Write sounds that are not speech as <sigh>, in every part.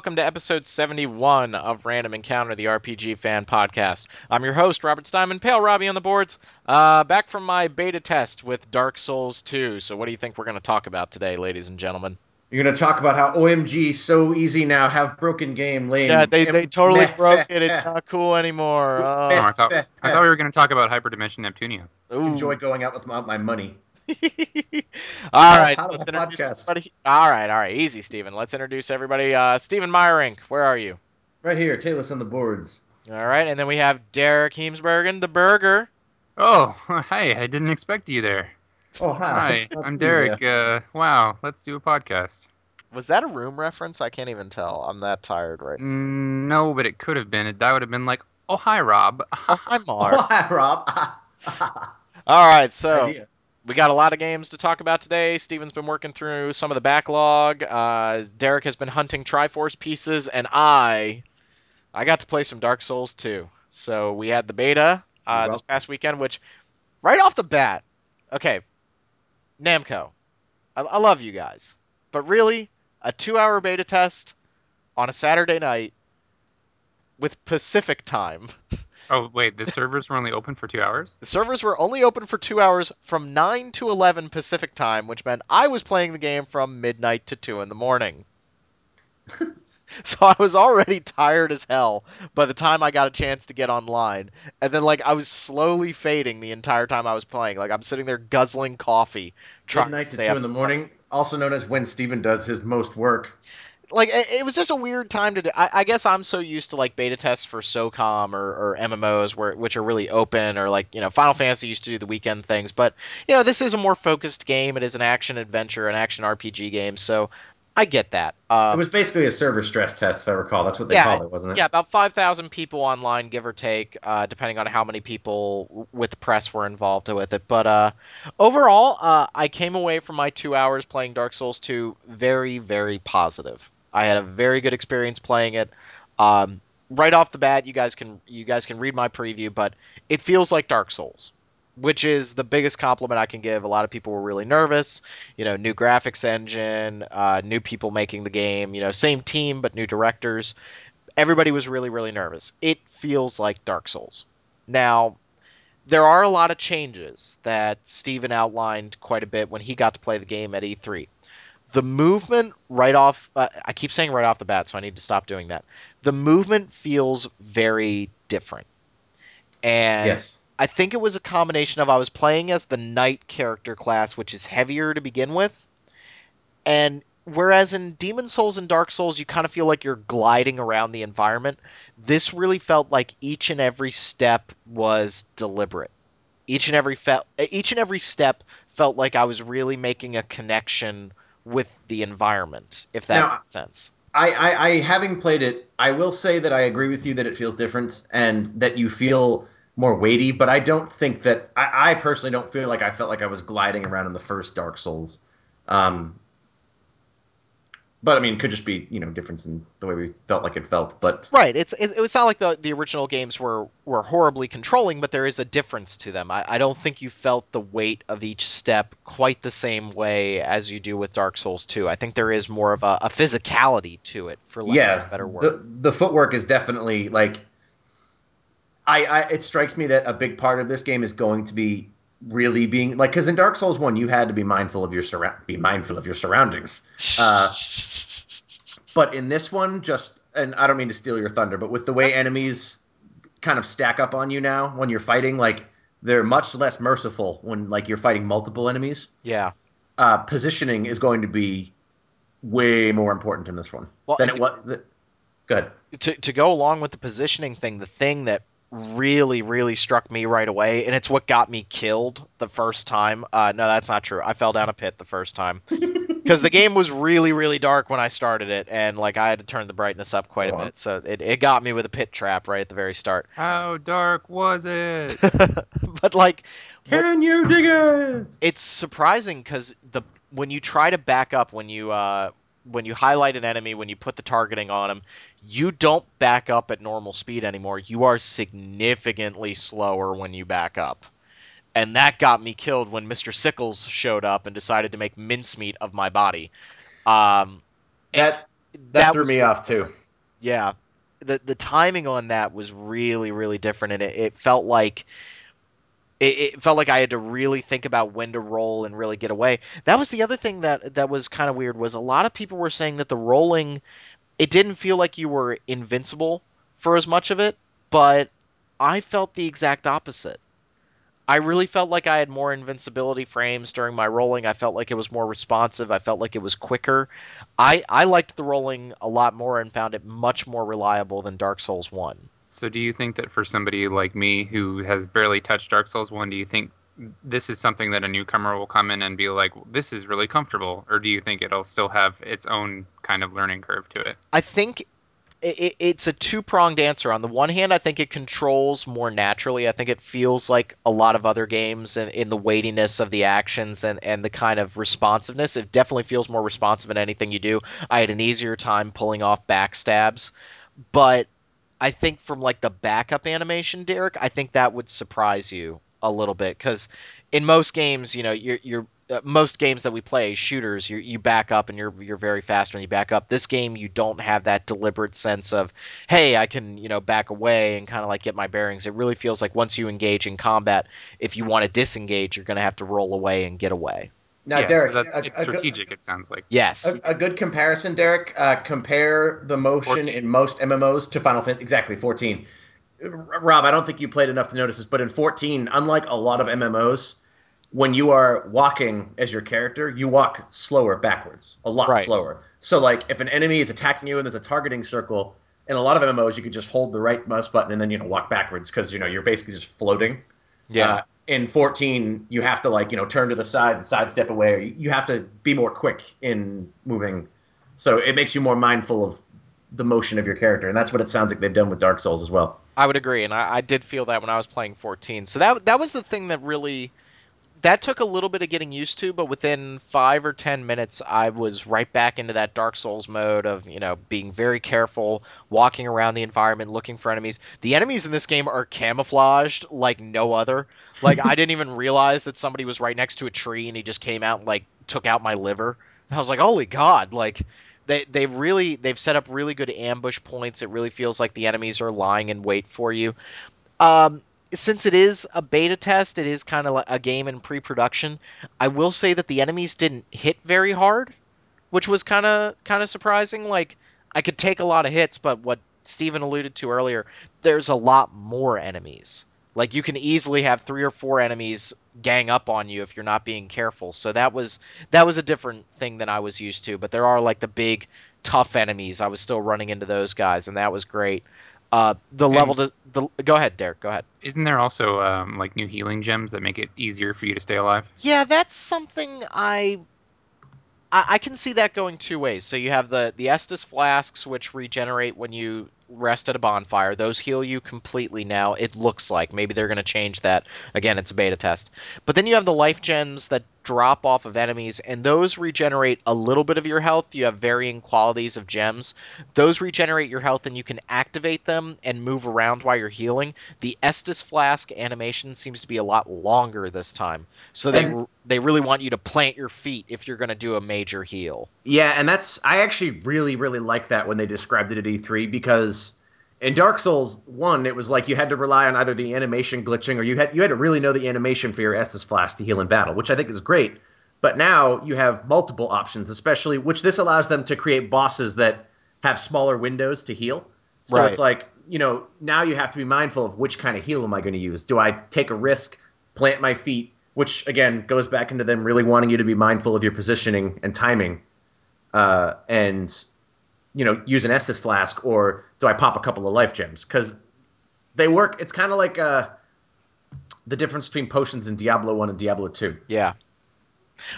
welcome to episode 71 of Random Encounter, the RPG fan podcast. I'm your host, Robert Steinman, Pale Robbie on the boards, uh, back from my beta test with Dark Souls 2. So, what do you think we're going to talk about today, ladies and gentlemen? You're gonna talk about how OMG so easy now have broken game lane. Yeah, they, they totally broke it. It's not cool anymore. Oh, Uh, I, thought, I thought we were going to talk about Hyperdimension Neptunia. ooh. enjoy going out with my, my money. <laughs> all right, How so to let's have a introduce podcast. everybody. All right, all right, easy, Stephen. Let's introduce everybody. Uh, Steven Meyerink, where are you? Right here, Taylor's on the boards. All right, and then we have Derek Heemsbergen, the burger. Oh, <laughs> hi. I didn't expect you there. Oh hi, Hi, I'm Derek. Uh, wow, let's do a podcast. Was that a room reference? I can't even tell. I'm that tired right now. Mm, no, but it could have been. That would have been like, oh, hi, Rob. Oh, hi, Mark. <laughs> Oh hi, Rob. All right, so Idea. We got a lot of games to talk about today. Steven's been working through some of the backlog. Uh, Derek has been hunting Triforce pieces, and I, I got to play some Dark Souls 2. So we had the beta uh, this past weekend, which right off the bat, okay, Namco, I, I love you guys, but really, a two-hour beta test on a Saturday night with Pacific time. <laughs> Oh, wait, the servers were only open for two hours? The servers were only open for two hours from 9 to 11 Pacific time, which meant I was playing the game from midnight to 2 in the morning. <laughs> so I was already tired as hell by the time I got a chance to get online. And then, like, I was slowly fading the entire time I was playing. Like, I'm sitting there guzzling coffee, trying Midnight to to two up. in the morning, also known as when Steven does his most work. Like it, it was just a weird time to do. I, I guess I'm so used to like beta tests for SOCOM or, or MMOs where which are really open or like you know Final Fantasy used to do the weekend things, but you know this is a more focused game. It is an action adventure, an action RPG game, so I get that. It Um, was basically a server stress test, if I recall. That's what they Yeah, called it, wasn't it? yeah, about five thousand people online, give or take, uh, depending on how many people w- with the press were involved with it. But uh, overall, uh, I came away from my two hours playing Dark Souls 2 very, very positive. I had a very good experience playing it. Um, right off the bat, you guys can you guys can read my preview, but it feels like Dark Souls, which is the biggest compliment I can give. A lot of people were really nervous. You know, new graphics engine, uh, new people making the game. You know, same team but new directors. Everybody was really really nervous. It feels like Dark Souls. Now, there are a lot of changes that Steven outlined quite a bit when he got to play the game at E3. The movement right off, uh, I keep saying right off the bat, so I need to stop doing that. The movement feels very different. And Yes. I think it was a combination of I was playing as the knight character class, which is heavier to begin with, and whereas in Demon's Souls and Dark Souls you kind of feel like you're gliding around the environment, this really felt like each and every step was deliberate. Each and every fe- each and every step felt like I was really making a connection with the environment, if that Now- makes sense. I, I, I having played it, I will say that I agree with you that it feels different and that you feel more weighty, but I don't think that I, I personally don't feel like I felt like I was gliding around in the first Dark Souls. Um but I mean, could just be you know difference in the way we felt like it felt. But Right. It's it, it's not like the the original games were were horribly controlling, but there is a difference to them. I, I don't think you felt the weight of each step quite the same way as you do with Dark Souls 2. I think there is more of a, a physicality to it, for lack yeah, of a better word. the the footwork is definitely like. I, I it strikes me that a big part of this game is going to be really being like because in Dark Souls one you had to be mindful of your surround be mindful of your surroundings. uh, But in this one, just and I don't mean to steal your thunder, but with the way enemies kind of stack up on you now when you're fighting, like they're much less merciful when like you're fighting multiple enemies. yeah. Uh, positioning is going to be way more important in this one Well, than it was. The, good. to to go along with the positioning thing, the thing that really really struck me right away, and it's what got me killed the first time. Uh, no, that's not true. I fell down a pit the first time <laughs> because the game was really really dark when I started it, and like I had to turn the brightness up quite Go a bit. So it, it got me with a pit trap right at the very start. <laughs> How dark was it? <laughs> but like Can you dig it? it's surprising because the when you try to back up when you uh, when you highlight an enemy when you put the targeting on them you don't back up at normal speed anymore. You are significantly slower when you back up. And that got me killed when mr sickles showed up and decided to make mincemeat of my body. Um, That That, threw was me off too. Yeah, the the timing on that was really really different, and it, it felt like it, it felt like I had to really think about when to roll and really get away. That was the other thing that that was kind of weird was a lot of people were saying that the rolling it didn't feel like you were invincible for as much of it, but I felt the exact opposite. I really felt like I had more invincibility frames during my rolling. I felt like it was more responsive. I felt like it was quicker. I I liked the rolling a lot more and found it much more reliable than Dark Souls 1. So, do you think that for somebody like me who has barely touched Dark Souls 1, do you think this is something that a newcomer will come in and be like, this is really comfortable? Or do you think it'll still have its own kind of learning curve to it? I think it's a two pronged answer. On the one hand, I think it controls more naturally. I think it feels like a lot of other games in, the weightiness of the actions and, and the kind of responsiveness. It definitely feels more responsive in anything you do. I had an easier time pulling off backstabs, but I think from like the backup animation, Derek, I think that would surprise you a little bit because in most games, you know, you're, you're uh, most games that we play, shooters, you you back up and you're you're very fast when you back up. This game, you don't have that deliberate sense of, hey, I can you know back away and kind of like get my bearings. It really feels like once you engage in combat, if you want to disengage, you're going to have to roll away and get away. Now, yeah, Derek, so that's, a- it's a good- strategic, it sounds like. Yes, A, a good comparison, Derek. Uh, compare the motion 14. in most MMOs to Final Fantasy. Exactly, 14. R- Rob, I don't think you played enough to notice this, but in 14, unlike a lot of MMOs, when you are walking as your character, you walk slower backwards, a lot Right. slower. So, like, if an enemy is attacking you and there's a targeting circle, in a lot of MMOs, you could just hold the right mouse button and then you know walk backwards because you know you're basically just floating. yeah. Uh, in 14, you have to like you know turn to the side and sidestep away. You have to be more quick in moving, so it makes you more mindful of the motion of your character, and that's what it sounds like they've done with Dark Souls as well. I would agree, and I, I did feel that when I was playing 14. So that that was the thing that really that took a little bit of getting used to, but within five or ten minutes, I was right back into that Dark Souls mode of you know being very careful, walking around the environment, looking for enemies. The enemies in this game are camouflaged like no other. Like I didn't even realize that somebody was right next to a tree and he just came out and like took out my liver. And I was like, holy god! Like they they really they've set up really good ambush points. It really feels like the enemies are lying in wait for you. Um, since it is a beta test, it is kind of like a game in pre-production. I will say that the enemies didn't hit very hard, which was kind of kind of surprising. Like I could take a lot of hits, but what Steven alluded to earlier, there's a lot more enemies. Like you can easily have three or four enemies gang up on you if you're not being careful. So that was that was a different thing than I was used to. But there are like the big tough enemies. I was still running into those guys, and that was great. Uh, the And- level, to, the go ahead, Derek. Go ahead. Isn't there also um, like new healing gems that make it easier for you to stay alive? Yeah, that's something I, I I can see that going two ways. So you have the the Estus flasks, which regenerate when you rest at a bonfire. Those heal you completely now. It looks like maybe they're going to change that. Again, it's a beta test. But then you have the life gems that drop off of enemies, and those regenerate a little bit of your health. You have varying qualities of gems. Those regenerate your health, and you can activate them and move around while you're healing. The Estus flask animation seems to be a lot longer this time, so they And- they really want you to plant your feet if you're going to do a major heal. Yeah, and that's I actually really really like that when they described it at E3 because in Dark Souls 1 it was like you had to rely on either the animation glitching or you had you had to really know the animation for your Estus Flask to heal in battle, which I think is great. But now you have multiple options, especially which this allows them to create bosses that have smaller windows to heal. So Right. it's like, you know, now you have to be mindful of which kind of heal am I going to use? Do I take a risk, plant my feet, which again goes back into them really wanting you to be mindful of your positioning and timing uh, and you know use an Estus flask, or do I pop a couple of life gems? Because they work. It's kind of like uh, the difference between potions in Diablo One and Diablo Two. Yeah.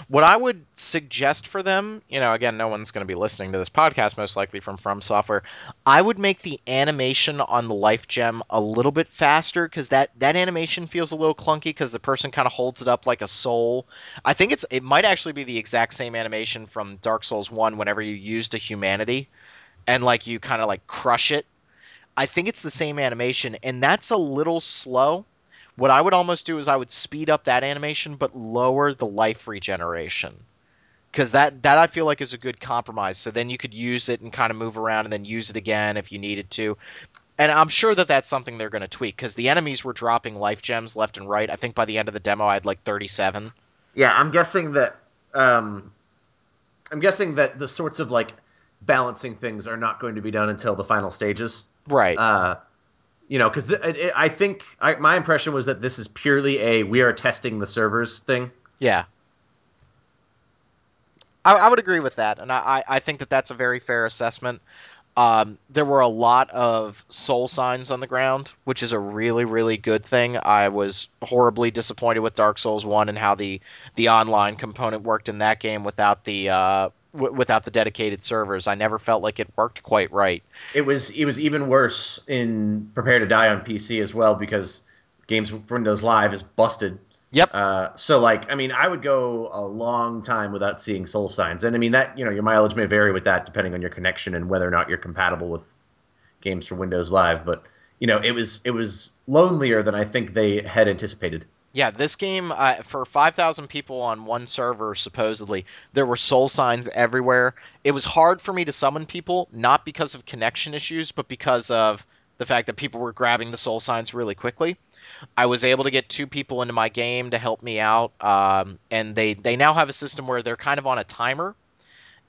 What I would suggest for them, you know, again, no one's going to be listening to this podcast, most likely from From Software. I would make the animation on the life gem a little bit faster because that that animation feels a little clunky because the person kind of holds it up like a soul. I think it's it might actually be the exact same animation from Dark Souls One whenever you used a humanity, and like you kind of like crush it. I think it's the same animation, and that's a little slow. What I would almost do is I would speed up that animation but lower the life regeneration. because that that I feel like is a good compromise. So then you could use it and kind of move around and then use it again if you needed to. And I'm sure that that's something they're going to tweak because the enemies were dropping life gems left and right. I think by the end of the demo, I had like 37. Yeah, I'm guessing that. Um, I'm guessing that the sorts of like balancing things are not going to be done until the final stages. Right. Uh, you know, because I think I, my impression was that this is purely a we are testing the servers thing. Yeah. I, I would agree with that, and I, I think that that's a very fair assessment. Um, there were a lot of soul signs on the ground, which is a really, really good thing. I was horribly disappointed with Dark Souls One and how the the online component worked in that game without the uh, w- without the dedicated servers. I never felt like it worked quite right. It was it was even worse in Prepare to Die on PC as well because games for Windows Live is busted Yep. Uh, so like, I mean, I would go a long time without seeing soul signs, and I mean that you know your mileage may vary with that depending on your connection and whether or not you're compatible with games for Windows Live. But you know, it was it was lonelier than I think they had anticipated. Yeah, this game uh, for 5,000 people on one server supposedly, there were soul signs everywhere. It was hard for me to summon people, not because of connection issues, but because of the fact that people were grabbing the soul signs really quickly. I was able to get two people into my game to help me out, um, and they they now have a system where they're kind of on a timer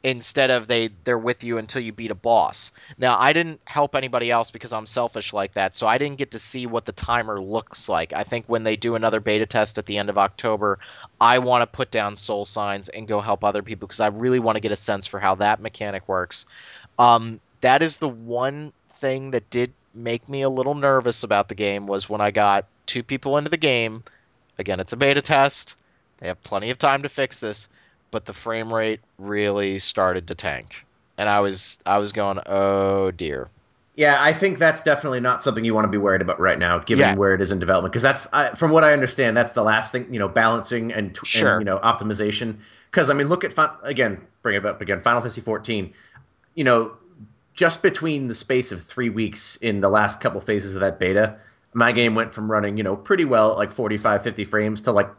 instead of they they're with you until you beat a boss. Now I didn't help anybody else because I'm selfish like that, so I didn't get to see what the timer looks like. I think when they do another beta test at the end of October, I want to put down soul signs and go help other people because I really want to get a sense for how that mechanic works. Um, that is the one thing that did make me a little nervous about the game was when I got two people into the game. Again, it's a beta test. They have plenty of time to fix this, but the frame rate really started to tank. And I was I was going, "Oh dear." Yeah, I think that's definitely not something you want to be worried about right now, given Yeah. where it is in development. Because that's, I, from what I understand, that's the last thing. You know, balancing and, Sure. and you know optimization. Because I mean, look at again, bring it up again. Final Fantasy 14. You know, just between the space of three weeks in the last couple phases of that beta, my game went from running you know pretty well at like 45, 50 frames to like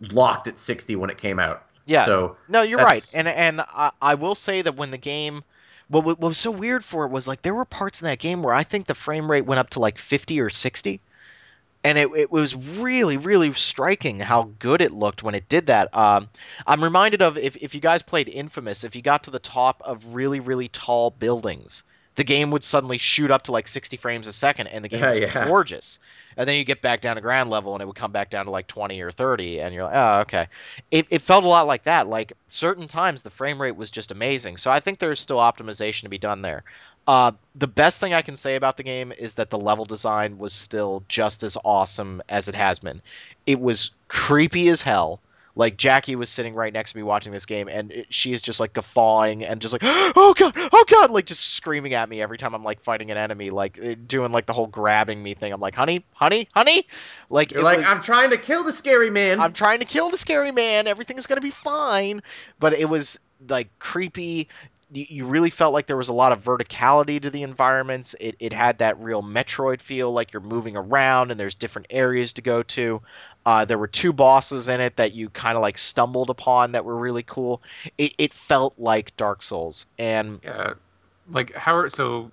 locked at 60 when it came out. Yeah. So No, you're right. And and I, I will say that when the game what, what was so weird for it was like there were parts in that game where I think the frame rate went up to like 50 or 60. And it, it was really, really striking how good it looked when it did that. Um, I'm reminded of if, if you guys played Infamous, if you got to the top of really, really tall buildings, the game would suddenly shoot up to like 60 frames a second, and the game <laughs> was yeah. gorgeous. And then you get back down to ground level, and it would come back down to like 20 or 30, and you're like, oh, okay. It, it felt a lot like that. Like certain times, the frame rate was just amazing. So I think there's still optimization to be done there. Uh, the best thing I can say about the game is that the level design was still just as awesome as it has been. It was creepy as hell. Like Jackie was sitting right next to me watching this game, and it, she is just like guffawing and just like, <gasps> "Oh god, oh god!" Like just screaming at me every time I'm like fighting an enemy, like eh, doing like the whole grabbing me thing. I'm like, "Honey, honey, honey!" Like you're like, was- I'm trying to kill the scary man. I'm trying to kill the scary man. Everything's gonna be fine. But it was like creepy. You, you really felt like there was a lot of verticality to the environments. It, it had that real Metroid feel, like you're moving around and there's different areas to go to. Uh, there were two bosses in it that you kind of like stumbled upon that were really cool. It, it felt like Dark Souls, and Yeah, like how are so?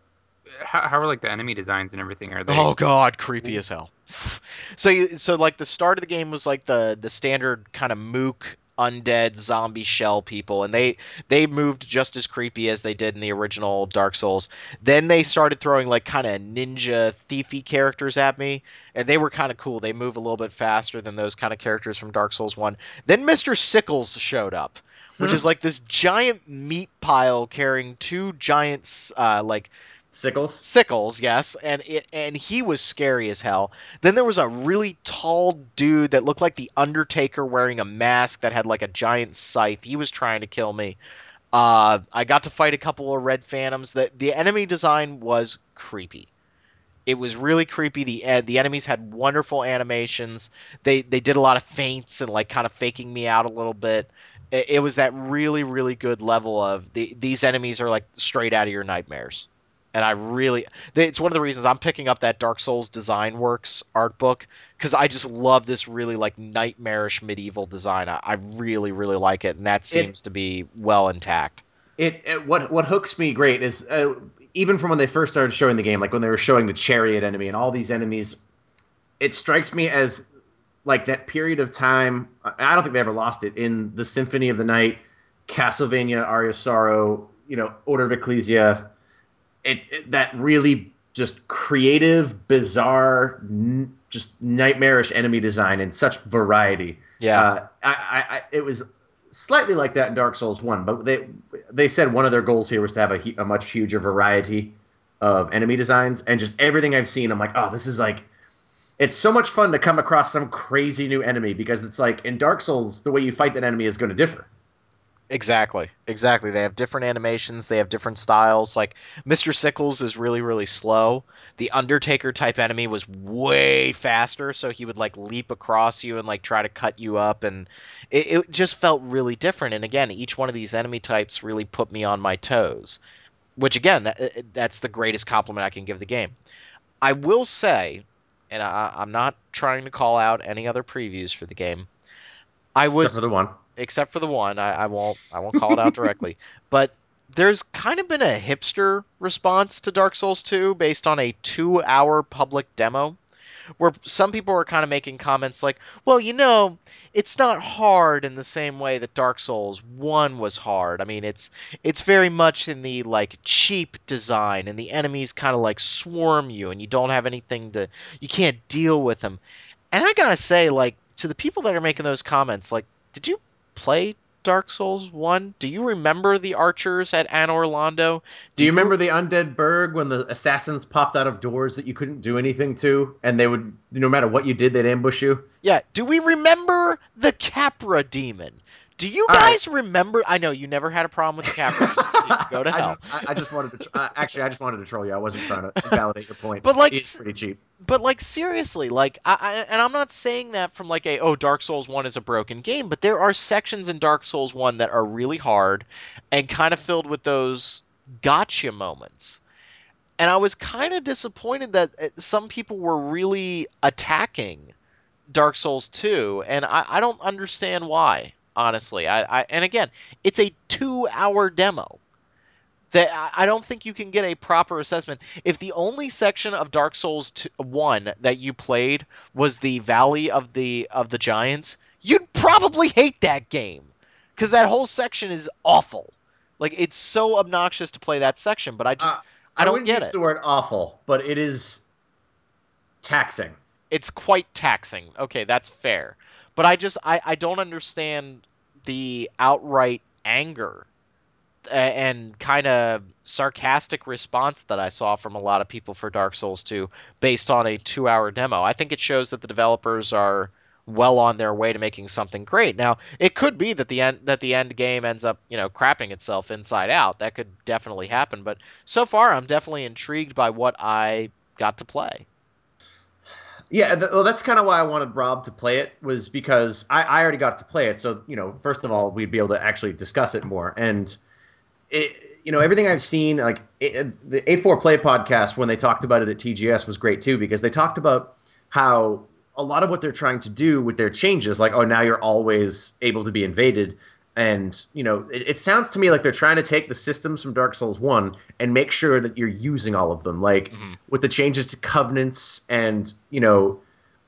How, how are like the enemy designs and everything? Are they? Oh god, creepy as hell. <laughs> So you so like the start of the game was like the the standard kind of mook undead zombie shell people and they they moved just as creepy as they did in the original Dark Souls. Then they started throwing like kind of ninja thiefy characters at me and they were kind of cool. They move a little bit faster than those kind of characters from Dark Souls 1. Then Mr. Sickles showed up, which Hmm. is like this giant meat pile carrying two giant uh like Sickles. sickles yes and it and he was scary as hell. Then there was a really tall dude that looked like the undertaker wearing a mask that had like a giant scythe. He was trying to kill me. Uh i got to fight a couple of red phantoms. The the enemy design was creepy. It was really creepy. The uh, the enemies had wonderful animations. They they did a lot of feints and like kind of faking me out a little bit. It, it was that really really good level of the, these enemies are like straight out of your nightmares and I really it's one of the reasons I'm picking up that Dark Souls Design Works art book because I just love this really like nightmarish medieval design. I, I really really like it, and that seems it, to be well intact. It, it, what what hooks me great is uh, even from when they first started showing the game, like when they were showing the chariot enemy and all these enemies, it strikes me as like that period of time. I don't think they ever lost it in the Symphony of the Night, Castlevania, Aria Sorrow, you know, Order of Ecclesia. It, it that really just creative, bizarre, n- just nightmarish enemy design and such variety. Yeah, uh, I, I, I, it was slightly like that in Dark Souls One, but they they said one of their goals here was to have a, a much huger variety of enemy designs, and just everything I've seen, I'm like, oh, this is like it's so much fun to come across some crazy new enemy because it's like in Dark Souls, the way you fight that enemy is going to differ. Exactly. Exactly. They have different animations, they have different styles. Like Mr. Sickles is really really slow. The Undertaker type enemy was way faster, so he would like leap across you and like try to cut you up and it, it just felt really different and again, each one of these enemy types really put me on my toes. Which again, that, uh, that's the greatest compliment I can give the game. I will say and I, I'm not trying to call out any other previews for the game. I was except for the one. Except for the one, I, I won't. I won't call it out directly. <laughs> But there's kind of been a hipster response to Dark Souls 2 based on a two-hour public demo where some people are kind of making comments like, well, you know, it's not hard in the same way that Dark Souls 1 was hard. I mean, it's it's very much in the like cheap design and the enemies kind of like swarm you and you don't have anything to you can't deal with them. And I got to say like to the people that are making those comments, like did you play Dark Souls 1? Do you remember the archers at Anor Londo? Do, do you, you remember the Undead Burg when the assassins popped out of doors that you couldn't do anything to and they would no matter what you did they'd ambush you? Yeah, do we remember the Capra demon? Do you guys right. remember? I know you never had a problem with the <laughs> Capra. Go to hell. I just, I just wanted to. Uh, actually, I just wanted to troll you. I wasn't trying to validate your point. But like, it's pretty cheap. But like, seriously, like, I, I, and I'm not saying that from like a oh, Dark Souls One is a broken game, but there are sections in Dark Souls One that are really hard, and kind of filled with those gotcha moments. And I was kind of disappointed that uh, some people were really attacking Dark Souls 2, and I, I don't understand why honestly. I, I and again, it's a two-hour demo. That I don't think you can get a proper assessment. If the only section of Dark Souls 2, 1 that you played was the Valley of the of the Giants, you'd probably hate that game because that whole section is awful. Like it's so obnoxious to play that section, but I just uh, I, I don't get use it. the word awful, but it is taxing. It's quite taxing. Okay, that's fair. But I just I, I don't understand the outright anger and kind of sarcastic response that I saw from a lot of people for Dark Souls 2 based on a 2-hour demo. I think it shows that the developers are well on their way to making something great. Now, it could be that the end that the end game ends up, you know, crapping itself inside out. That could definitely happen, but so far I'm definitely intrigued by what I got to play. Yeah, th- well, that's kind of why I wanted Rob to play it was because I, I already got to play it. So you know, first of all, we'd be able to actually discuss it more. And it, you know, everything I've seen, like it, uh, the Eight Four Play podcast, when they talked about it at TGS, was great too because they talked about how a lot of what they're trying to do with their changes, like oh, now you're always able to be invaded and you know it, it, sounds to me like they're trying to take the systems from dark souls 1 and make sure that you're using all of them like mm-hmm. with the changes to covenants and you know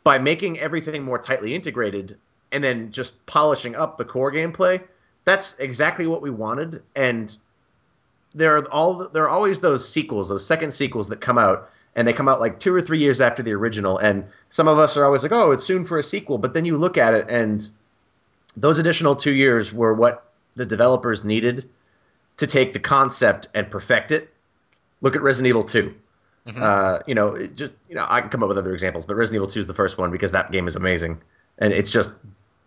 by making everything more tightly integrated and then just polishing up the core gameplay that's exactly what we wanted. And there are all there are always those sequels those second sequels that come out and they come out like two or three years after the original. And some of us are always like oh it's soon for a sequel. But then you look at it and those additional two years were what the developers needed to take the concept and perfect it. Look at Resident Evil 2. Mm-hmm. Uh, you know, just you know, I can come up with other examples, but Resident Evil 2 is the first one because that game is amazing, and it's just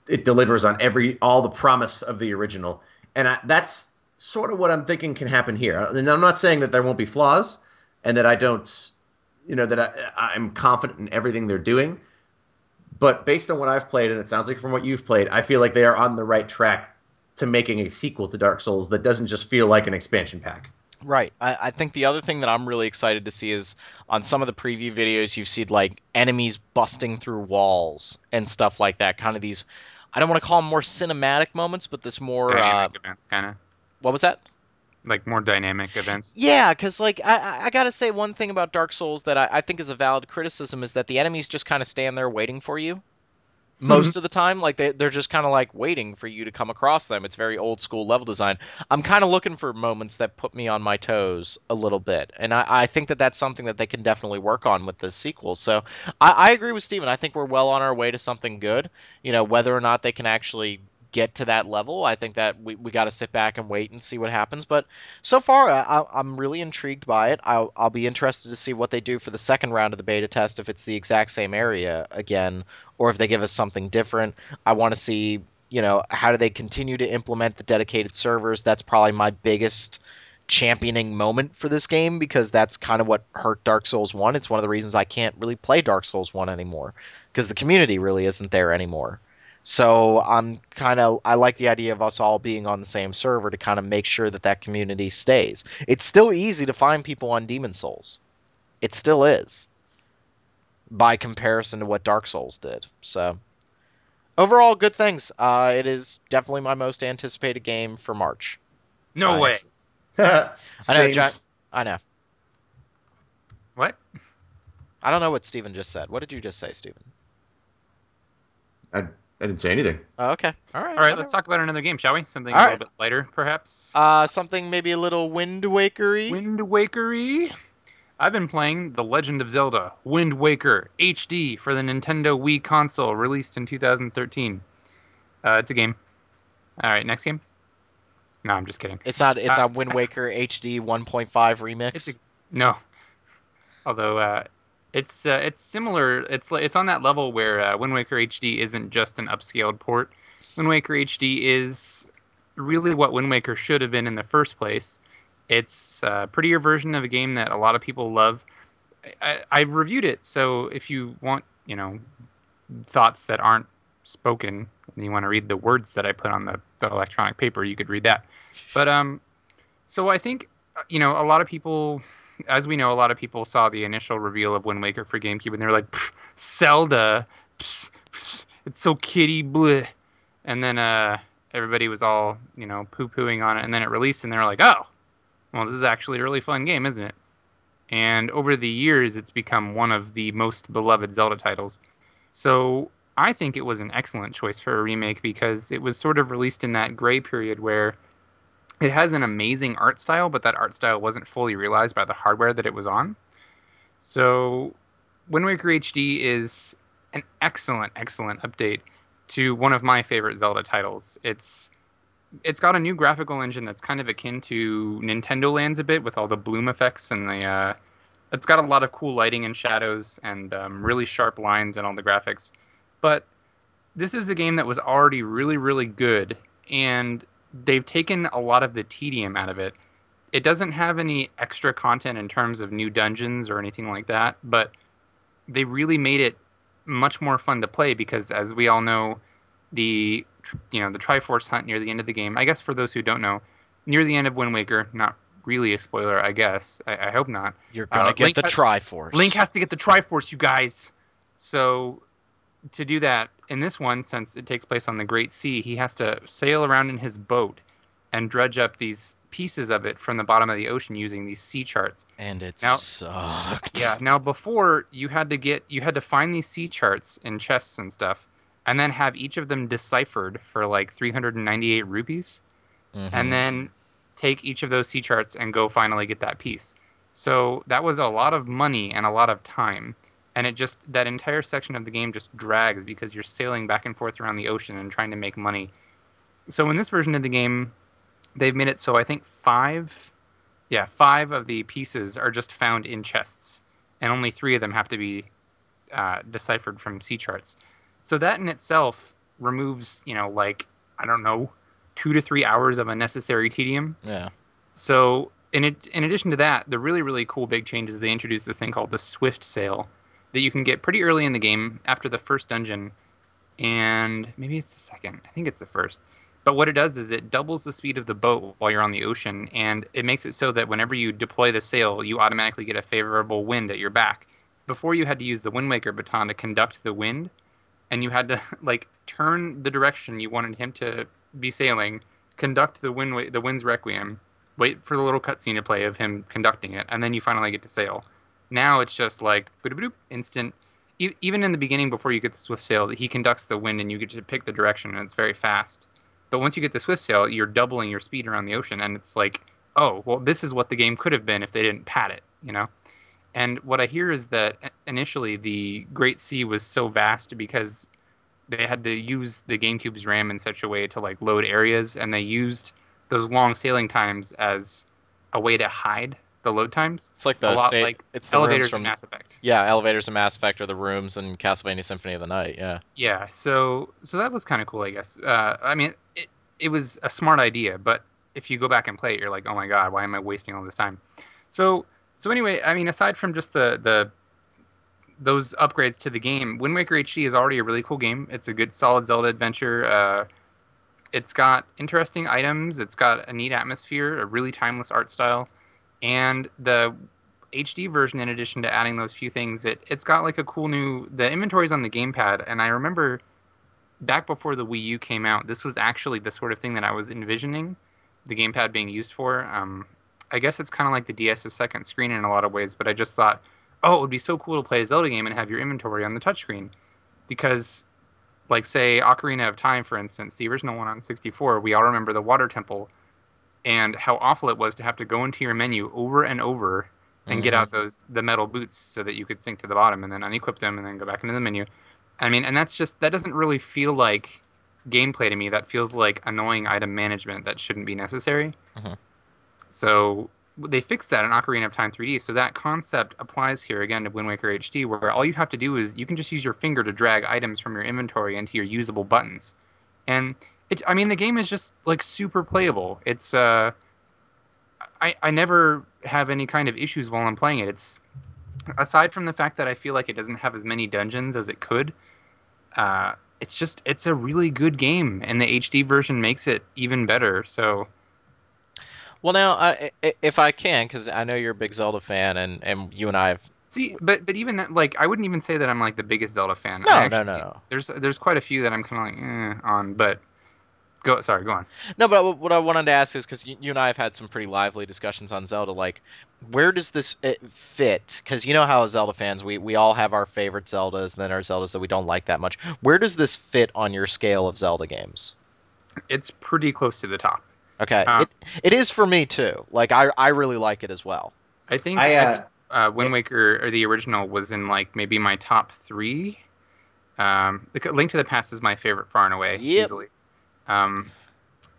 it delivers on every all the promise of the original, and I, that's sort of what I'm thinking can happen here. And I'm not saying that there won't be flaws, and that I don't, you know, that I, I'm confident in everything they're doing, but based on what I've played, and it sounds like from what you've played, I feel like they are on the right track to making a sequel to Dark Souls that doesn't just feel like an expansion pack. Right. I, I think the other thing that I'm really excited to see is on some of the preview videos, you've seen like enemies busting through walls and stuff like that. Kind of these, I don't want to call them more cinematic moments, but this more. Uh, events, kind of what was that? Like more dynamic events. Yeah, because like I, I- gotta say one thing about Dark Souls that I, I think is a valid criticism is that the enemies just kind of stand there waiting for you. Hmm. Most of the time, like they, they're just kind of like waiting for you to come across them. It's very old school level design. I'm kind of looking for moments that put me on my toes a little bit, and I, I think that that's something that they can definitely work on with this sequel. So I, I agree with Steven. I think we're well on our way to something good. You know, whether or not they can actually get to that level, I think that we, we got to sit back and wait and see what happens. But so far, I, I'm really intrigued by it. I'll, I'll be interested to see what they do for the second round of the beta test if it's the exact same area again, or if they give us something different. I want to see, you know, how do they continue to implement the dedicated servers? That's probably my biggest championing moment for this game because that's kind of what hurt Dark Souls 1. It's one of the reasons I can't really play Dark Souls 1 anymore because the community really isn't there anymore. So I'm kind of I like the idea of us all being on the same server to kind of make sure that that community stays. It's still easy to find people on Demon's Souls. It still is by comparison to what Dark Souls did. So overall good things. Uh, it is definitely my most anticipated game for March. No way. <laughs> I I know, John. I know. What? I don't know what Steven just said. What did you just say, Steven? I, I didn't say anything. Oh, okay. All right. All right, let's talk about another game, shall we? Something All a right. little bit lighter, perhaps. Uh, something maybe a little Wind Wakery. Wind Wakery. I've been playing The Legend of Zelda Wind Waker HD for the Nintendo Wii console, released in 2013. Uh, it's a game. All right, next game. No, I'm just kidding. It's not. It's Uh, not Wind Waker HD 1.5 remix. It's a, no. Although uh, it's uh, it's similar. It's it's on that level where uh, Wind Waker HD isn't just an upscaled port. Wind Waker HD is really what Wind Waker should have been in the first place. It's a prettier version of a game that a lot of people love. I, I reviewed it, so if you want, you know, thoughts that aren't spoken, and you want to read the words that I put on the, the electronic paper, you could read that. But um, so I think uh, you know a lot of people, as we know, a lot of people saw the initial reveal of Wind Waker for GameCube, and they were like, "Pff, Zelda, pss, pss, it's so kitty, bleh. And then uh, everybody was all you know poo pooing on it, and then it released, and they were like, oh, well, this is actually a really fun game, isn't it? And over the years, it's become one of the most beloved Zelda titles. So I think it was an excellent choice for a remake because it was sort of released in that gray period where it has an amazing art style, but that art style wasn't fully realized by the hardware that it was on. So Wind Waker HD is an excellent, excellent update to one of my favorite Zelda titles. It's it's got a new graphical engine that's kind of akin to Nintendo Land's a bit with all the bloom effects and the uh, it's got a lot of cool lighting and shadows and um, really sharp lines and all the graphics. But this is a game that was already really, really good, and they've taken a lot of the tedium out of it. It doesn't have any extra content in terms of new dungeons or anything like that, but they really made it much more fun to play because, as we all know, the you know the Triforce hunt near the end of the game. I guess for those who don't know, near the end of Wind Waker, not really a spoiler, I guess. I, I hope not. You're gonna Uh, get Link the has- Triforce. Link has to get the Triforce, you guys. So to do that in this one, since it takes place on the Great Sea, he has to sail around in his boat and dredge up these pieces of it from the bottom of the ocean using these sea charts. and it Now- sucked. Yeah. Now before you had to get you had to find these sea charts in chests and stuff, and then have each of them deciphered for like 398 rupees Mhm. and then take each of those sea charts and go finally get that piece. So that was a lot of money and a lot of time. And it just, that entire section of the game just drags because you're sailing back and forth around the ocean and trying to make money. So in this version of the game, they've made it so I think five, yeah, five of the pieces are just found in chests. And only three of them have to be uh, deciphered from sea charts. So that in itself removes, you know, like, I don't know, two to three hours of unnecessary tedium. yeah. So, in it, in addition to that, the really really cool big change is they introduced this thing called the Swift Sail that you can get pretty early in the game after the first dungeon, and maybe it's the second. I think it's the first. But what it does is it doubles the speed of the boat while you're on the ocean, and it makes it so that whenever you deploy the sail, you automatically get a favorable wind at your back. Before you had to use the Wind Waker baton to conduct the wind, and you had to <laughs> like turn the direction you wanted him to be sailing, conduct the wind the wind's requiem, wait for the little cutscene to play of him conducting it, and then you finally get to sail. Now it's just like instant. E- even in the beginning, before you get the swift sail, he conducts the wind and you get to pick the direction, and it's very fast. But once you get the swift sail, you're doubling your speed around the ocean, and it's like, oh, well, this is what the game could have been if they didn't pad it, you know. And what I hear is that initially the Great Sea was so vast because they had to use the GameCube's RAM in such a way to like load areas, and they used those long sailing times as a way to hide the load times. It's like the lot sa- like it's the elevators from in Mass Effect. yeah, elevators in Mass Effect or the rooms in Castlevania Symphony of the Night. Yeah, Yeah, so so that was kind of cool, I guess. Uh, I mean, it, it was a smart idea, but if you go back and play it, you're like, oh my god, why am I wasting all this time? So so anyway, I mean, aside from just the the those upgrades to the game, Wind Waker HD is already a really cool game. It's a good, solid Zelda adventure. Uh, it's got interesting items. It's got a neat atmosphere, a really timeless art style, and the HD version, in addition to adding those few things, it it's got like a cool new. The inventory's on the gamepad, and I remember back before the Wii U came out, this was actually the sort of thing that I was envisioning the gamepad being used for. Um, I guess it's kind of like the DS's second screen in a lot of ways, but I just thought, oh, it would be so cool to play a Zelda game and have your inventory on the touchscreen, because, like say Ocarina of Time, for instance, the original one on 64, we all remember the Water Temple, and how awful it was to have to go into your menu over and over and get Mhm. out those the metal boots so that you could sink to the bottom and then unequip them and then go back into the menu. I mean, and that's just that doesn't really feel like gameplay to me. That feels like annoying item management that shouldn't be necessary. Mhm. So they fixed that in Ocarina of Time 3D. So that concept applies here again to Wind Waker HD, where all you have to do is you can just use your finger to drag items from your inventory into your usable buttons, and it. I mean, the game is just like super playable. It's uh, I I never have any kind of issues while I'm playing it. It's aside from the fact that I feel like it doesn't have as many dungeons as it could. Uh, it's just it's a really good game, and the HD version makes it even better. So Well, now, I, if I can, because I know you're a big Zelda fan, and, and you and I have. see, but but even that, like, I wouldn't even say that I'm like the biggest Zelda fan. No, I no, no. There's there's quite a few that I'm kind of like eh, on, but go. Sorry, go on. No, but what I wanted to ask is because you, you and I have had some pretty lively discussions on Zelda. Like, where does this uh, fit? Because you know how Zelda fans, we, we all have our favorite Zeldas, and then our Zeldas that we don't like that much. Where does this fit on your scale of Zelda games? It's pretty close to the top. Okay, Uh, it, it is for me too. Like, I I really like it as well. I think I, I uh, think, uh, Wind yeah. Waker or the original was in like maybe my top three. Um, the Link to the Past is my favorite far and away, Yep. easily. Um,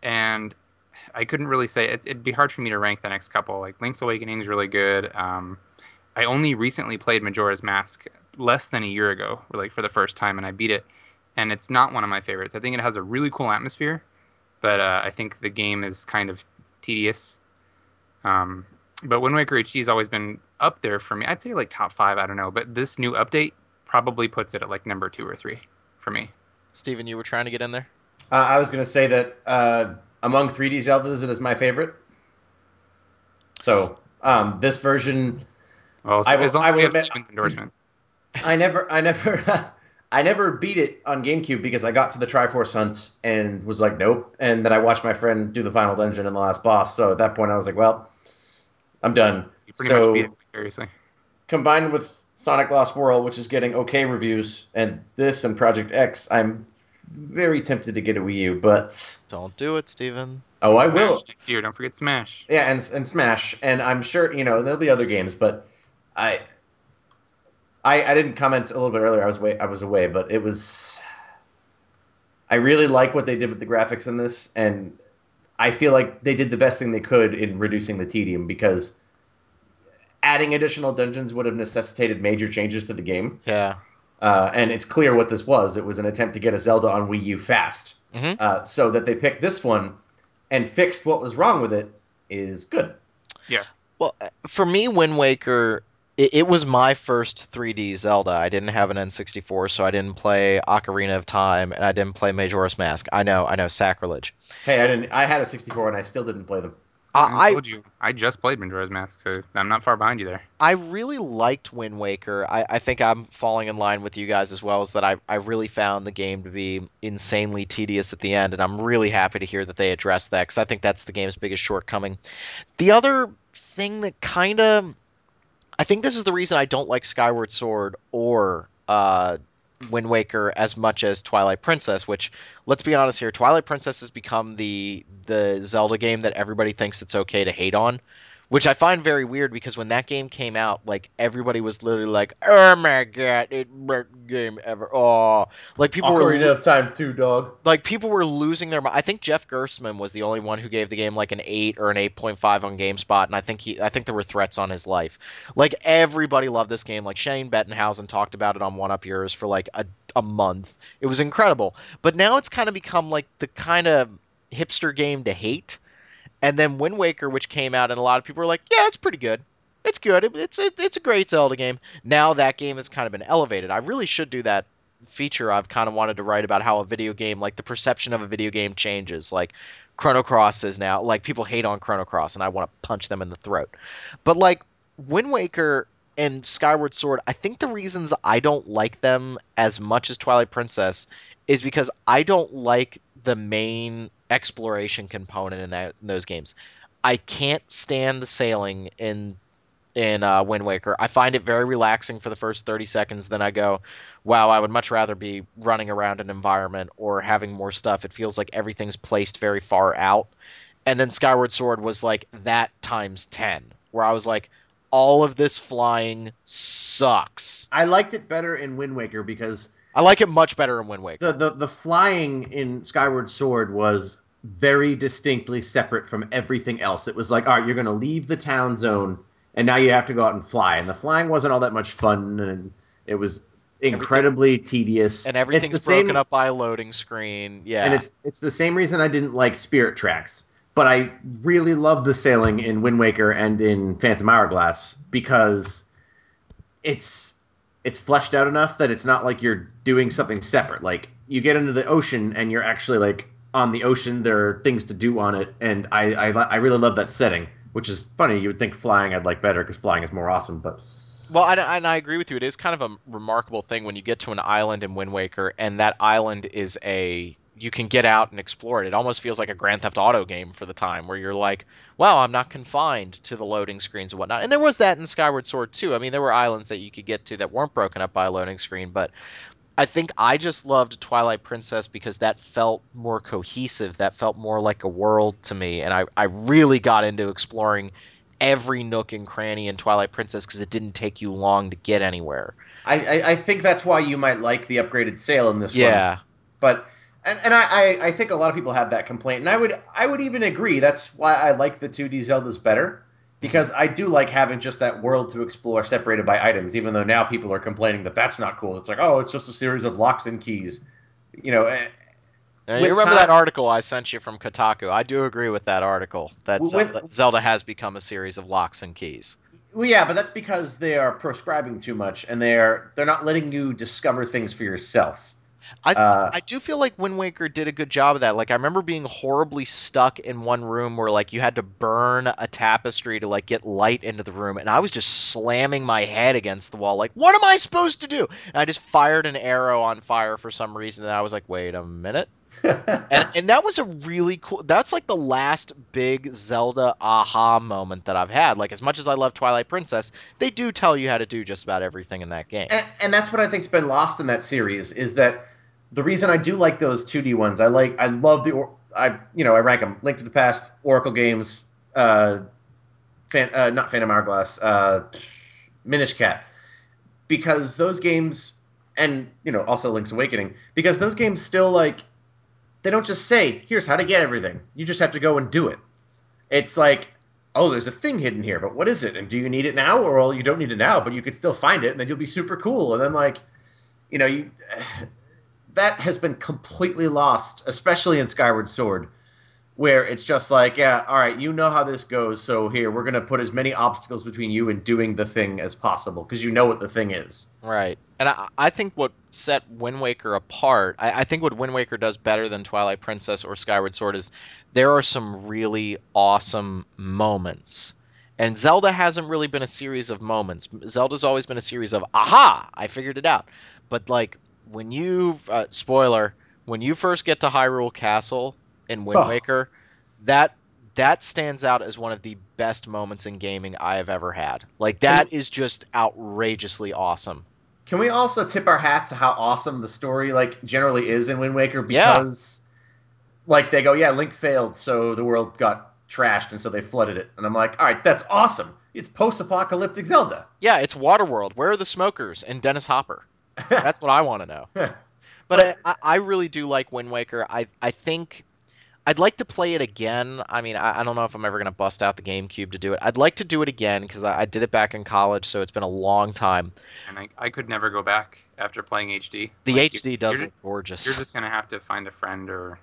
and I couldn't really say it's, it'd be hard for me to rank the next couple. Like Link's Awakening is really good. Um, I only recently played Majora's Mask less than a year ago, like for the first time, and I beat it. And it's not one of my favorites. I think it has a really cool atmosphere, but uh, I think the game is kind of tedious. Um, but Wind Waker HD has always been up there for me. I'd say like top five. I don't know, but this new update probably puts it at like number two or three for me. Steven, you were trying to get in there. Uh, I was going to say that uh, among 3D Zeldas, it is my favorite. So um, this version, Well, so I as long I as we will admit- endorsement. <laughs> I never, I never, <laughs> I never beat it on GameCube because I got to the Triforce Hunt and was like, nope. And then I watched my friend do the final dungeon and the last boss. So at that point, I was like, well, I'm done. You pretty So- much beat it seriously. Combined with Sonic Lost World, which is getting okay reviews, and this and Project X, I'm very tempted to get a Wii U. But Don't do it, Steven. oh, I Smash will. next year. Don't forget Smash. Yeah, and and Smash, and I'm sure you know there'll be other games, but I, I, I didn't comment a little bit earlier. I was away. I was away, but it was. I really like what they did with the graphics in this, and I feel like they did the best thing they could in reducing the tedium because adding additional dungeons would have necessitated major changes to the game. Yeah. Uh, and it's clear what this was. It was an attempt to get a Zelda on Wii U fast. Mhm. Uh, so that they picked this one and fixed what was wrong with it is good. Yeah. Well, uh, for me, Wind Waker, It, it was my first 3D Zelda. I didn't have an N64, so I didn't play Ocarina of Time, and I didn't play Majora's Mask. I know, I know, sacrilege. Hey, I didn't. I had a 64 and I still didn't play them. I, I, told you. I just played Majora's Mask, so I'm not far behind you there. I really liked Wind Waker. I, I think I'm falling in line with you guys as well, as that I, I really found the game to be insanely tedious at the end, and I'm really happy to hear that they addressed that, because I think that's the game's biggest shortcoming. The other thing that kind of. I think this is the reason I don't like Skyward Sword or uh, Wind Waker as much as Twilight Princess, which let's be honest here, Twilight Princess has become the the Zelda game that everybody thinks it's okay to hate on, which I find very weird because when that game came out, like everybody was literally like, "Oh my god, it best game ever!" Oh, like people were Ocarina of Time too, dog. like people were losing their mind. I think Jeff Gerstmann was the only one who gave the game like an 8 or an 8.5 on GameSpot and I think he I think there were threats on his life. Like everybody loved this game. Like Shane Bettenhausen talked about it on One Up Yours for like a a month. It was incredible. But now it's kind of become like the kind of hipster game to hate. And then Wind Waker which came out and a lot of people were like, "Yeah, it's pretty good." It's good. It- It's it, it's a great Zelda game. Now that game has kind of been elevated. I really should do that feature I've kind of wanted to write about how a video game, like the perception of a video game changes. Like Chrono Cross is now, like people hate on Chrono Cross, and I want to punch them in the throat. But like Wind Waker and Skyward Sword, I think the reasons I don't like them as much as Twilight Princess is because I don't like the main exploration component in, that, in those games. I can't stand the sailing in in uh, Wind Waker. I find it very relaxing for the first 30 seconds. Then I go, wow, I would much rather be running around an environment or having more stuff. It feels like everything's placed very far out. And then Skyward Sword was like that times 10, where I was like, all of this flying sucks. I liked it better in Wind Waker because I like it much better in Wind Waker. the, the, the flying in Skyward Sword was very distinctly separate from everything else. It was like, all right, you're going to leave the town zone, and now you have to go out and fly. And the flying wasn't all that much fun, and it was incredibly tedious. And It's everything's the same- broken up by a loading screen. Yeah. and it's it's the same reason I didn't like Spirit Tracks. But I really love the sailing in Wind Waker and in Phantom Hourglass because it's it's fleshed out enough that it's not like you're doing something separate. Like you get into the ocean and you're actually like on the ocean. There are things to do on it, and I I, I really love that setting. Which is funny. You would think flying I'd like better because flying is more awesome. But Well, and, and I agree with you. It is kind of a remarkable thing when you get to an island in Wind Waker, and that island is a you can get out and explore it. It almost feels like a Grand Theft Auto game for the time, where you're like, "Wow, I'm not confined to the loading screens and whatnot." And there was that in Skyward Sword too. I mean, there were islands that you could get to that weren't broken up by a loading screen, but I think I just loved Twilight Princess because that felt more cohesive. That felt more like a world to me, and I, I really got into exploring every nook and cranny in Twilight Princess because it didn't take you long to get anywhere. I, I I think that's why you might like the upgraded sail in this one. Yeah, but and, and I, I, I think a lot of people have that complaint and i would i would even agree that's why i like the 2d zeldas better because i do like having just that world to explore separated by items even though now people are complaining that that's not cool it's like oh it's just a series of locks and keys you know eh, Uh, you remember time- that article I sent you from Kotaku? I do agree with that article that With- Zelda, Zelda has become a series of locks and keys. well yeah but that's because they are prescribing too much and they're they're not letting you discover things for yourself I Uh, I do feel like Wind Waker did a good job of that. Like I remember being horribly stuck in one room where like you had to burn a tapestry to like get light into the room, and I was just slamming my head against the wall. Like, what am I supposed to do? And I just fired an arrow on fire for some reason, and I was like, wait a minute. <laughs> and, and that was a really cool that's like the last big zelda aha moment that i've had like as much as i love twilight princess they do tell you how to do just about everything in that game and, and that's what I think's been lost in that series is that the reason I do like those 2D ones, I like, I love the, I you know, I rank them: Link to the Past, Oracle games, uh, fan, uh not Phantom Hourglass, uh, Minish Cap, because those games, and you know, also Link's Awakening, because those games still like, they don't just say, "Here's how to get everything." You just have to go and do it. It's like oh, there's a thing hidden here, but what is it? And do you need it now? Or well, you don't need it now, but you could still find it, and then you'll be super cool. And then like, you know, you that has been completely lost, especially in Skyward Sword. where it's just like, yeah, all right, you know how this goes, so here we're gonna put as many obstacles between you and doing the thing as possible because you know what the thing is. Right. And I, I think what set Wind Waker apart, I, I think what Wind Waker does better than Twilight Princess or Skyward Sword is there are some really awesome moments. And Zelda hasn't really been a series of moments. Zelda's always been a series of, aha, I figured it out. But, like, when you, uh, spoiler, when you first get to Hyrule Castle in Wind Oh. Waker, that that stands out as one of the best moments in gaming I have ever had. Like that is just outrageously awesome. Can we also tip our hat to how awesome the story like generally is in Wind Waker Yeah. because like they go, yeah, Link failed, so the world got trashed and so they flooded it. And I'm like, all right, that's awesome. It's post-apocalyptic Zelda. Yeah, it's Waterworld. Where are the smokers and Dennis Hopper? That's what I want to know. <laughs> But I, I, really do like Wind Waker. I I think I'd like to play it again. I mean, I, I don't know if I'm ever going to bust out the GameCube to do it. I'd like to do it again because I, I did it back in college, so it's been a long time. And I, I could never go back after playing HD. The Like, HD does you're, look gorgeous. You're just gonna have to find a friend or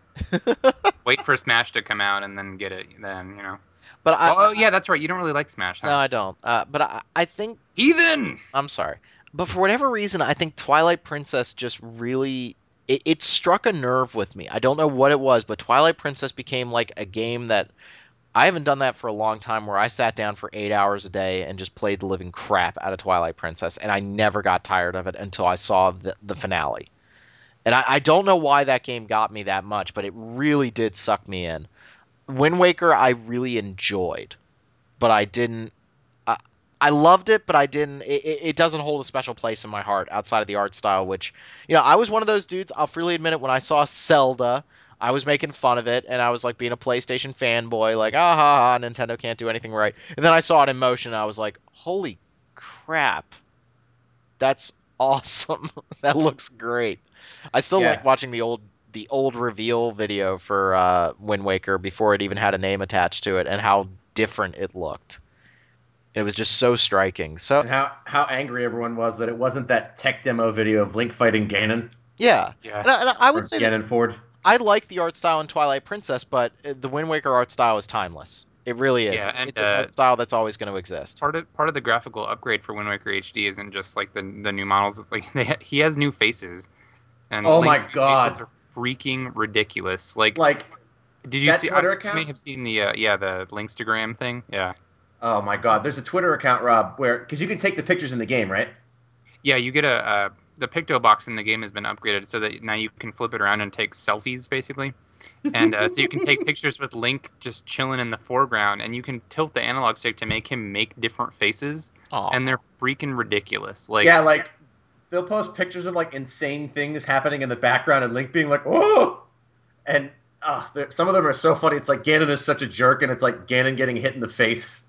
<laughs> wait for Smash to come out and then get it. Then you know. but I, oh yeah, that's right. You don't really like Smash, huh? no, I don't. Uh, but I, I think Heathen. I'm sorry. But for whatever reason, I think Twilight Princess just really it, it struck a nerve with me. I don't know what it was, but Twilight Princess became like a game that I haven't done that for a long time where I sat down for 8 hours a day and just played the living crap out of Twilight Princess and I never got tired of it until I saw the, the finale. And I, I don't know why that game got me that much, but it really did suck me in. Wind Waker I really enjoyed, but I didn't I, loved it, but I didn't. It, it it doesn't hold a special place in my heart outside of the art style. Which, you know, I was one of those dudes. I'll freely admit it. When I saw Zelda, I was making fun of it, and I was like being a PlayStation fanboy, like, ah ha ha, Nintendo can't do anything right. And then I saw it in motion, and I was like, holy crap, that's awesome. <laughs> that looks great. I still Yeah. like watching the old the old reveal video for uh, Wind Waker before it even had a name attached to it, and how different it looked. It was just so striking. So and how how angry everyone was that it wasn't that tech demo video of Link fighting Ganon yeah, Yeah. and I, and I or would say Ganondorf. I like the art style in Twilight Princess, but uh, the Wind Waker art style is timeless. It really is. Yeah, it's and, it's an uh, art style that's always going to exist. Part of part of the graphical upgrade for Wind Waker HD isn't just like the the new models. It's like <laughs> they ha- he has new faces. And Oh my Link's new God. Faces are freaking ridiculous. Like, Like, did you that see? Twitter I, account? May have seen the uh, yeah the Linkstagram thing. Yeah, oh my god, there's a Twitter account, Rob, where because you can take the pictures in the game, right? yeah. You get a uh, the Picto box in the game has been upgraded so that now you can flip it around and take selfies basically. and uh, so you can take <laughs> pictures with Link just chilling in the foreground, and you can tilt the analog stick to make him make different faces, Aw. and they're freaking ridiculous. Like, yeah, like they'll post pictures of like insane things happening in the background, and Link being like, "Oh," and uh, some of them are so funny. It's like Ganon is such a jerk, and it's like Ganon getting hit in the face.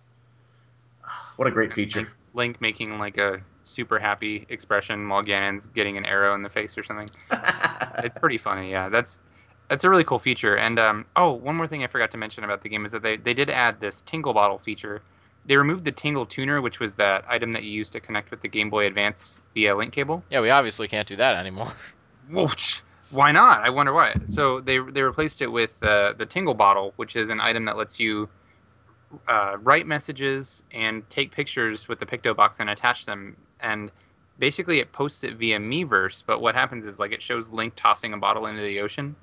What a great feature! Link, Link making like a super happy expression while Ganon's getting an arrow in the face or something. It's pretty funny. Yeah, that's that's a really cool feature. And um, oh, one more thing I forgot to mention about the game is that they they did add this Tingle Bottle feature. They removed the Tingle Tuner, which was that item that you used to connect with the Game Boy Advance via link cable. yeah, we obviously can't do that anymore. <laughs> Whoosh. Why not? I wonder why. So they they replaced it with uh, the Tingle Bottle, which is an item that lets you uh, write messages and take pictures with the Picto box and attach them. And basically, it posts it via Miiverse. But what happens is like it shows Link tossing a bottle into the ocean,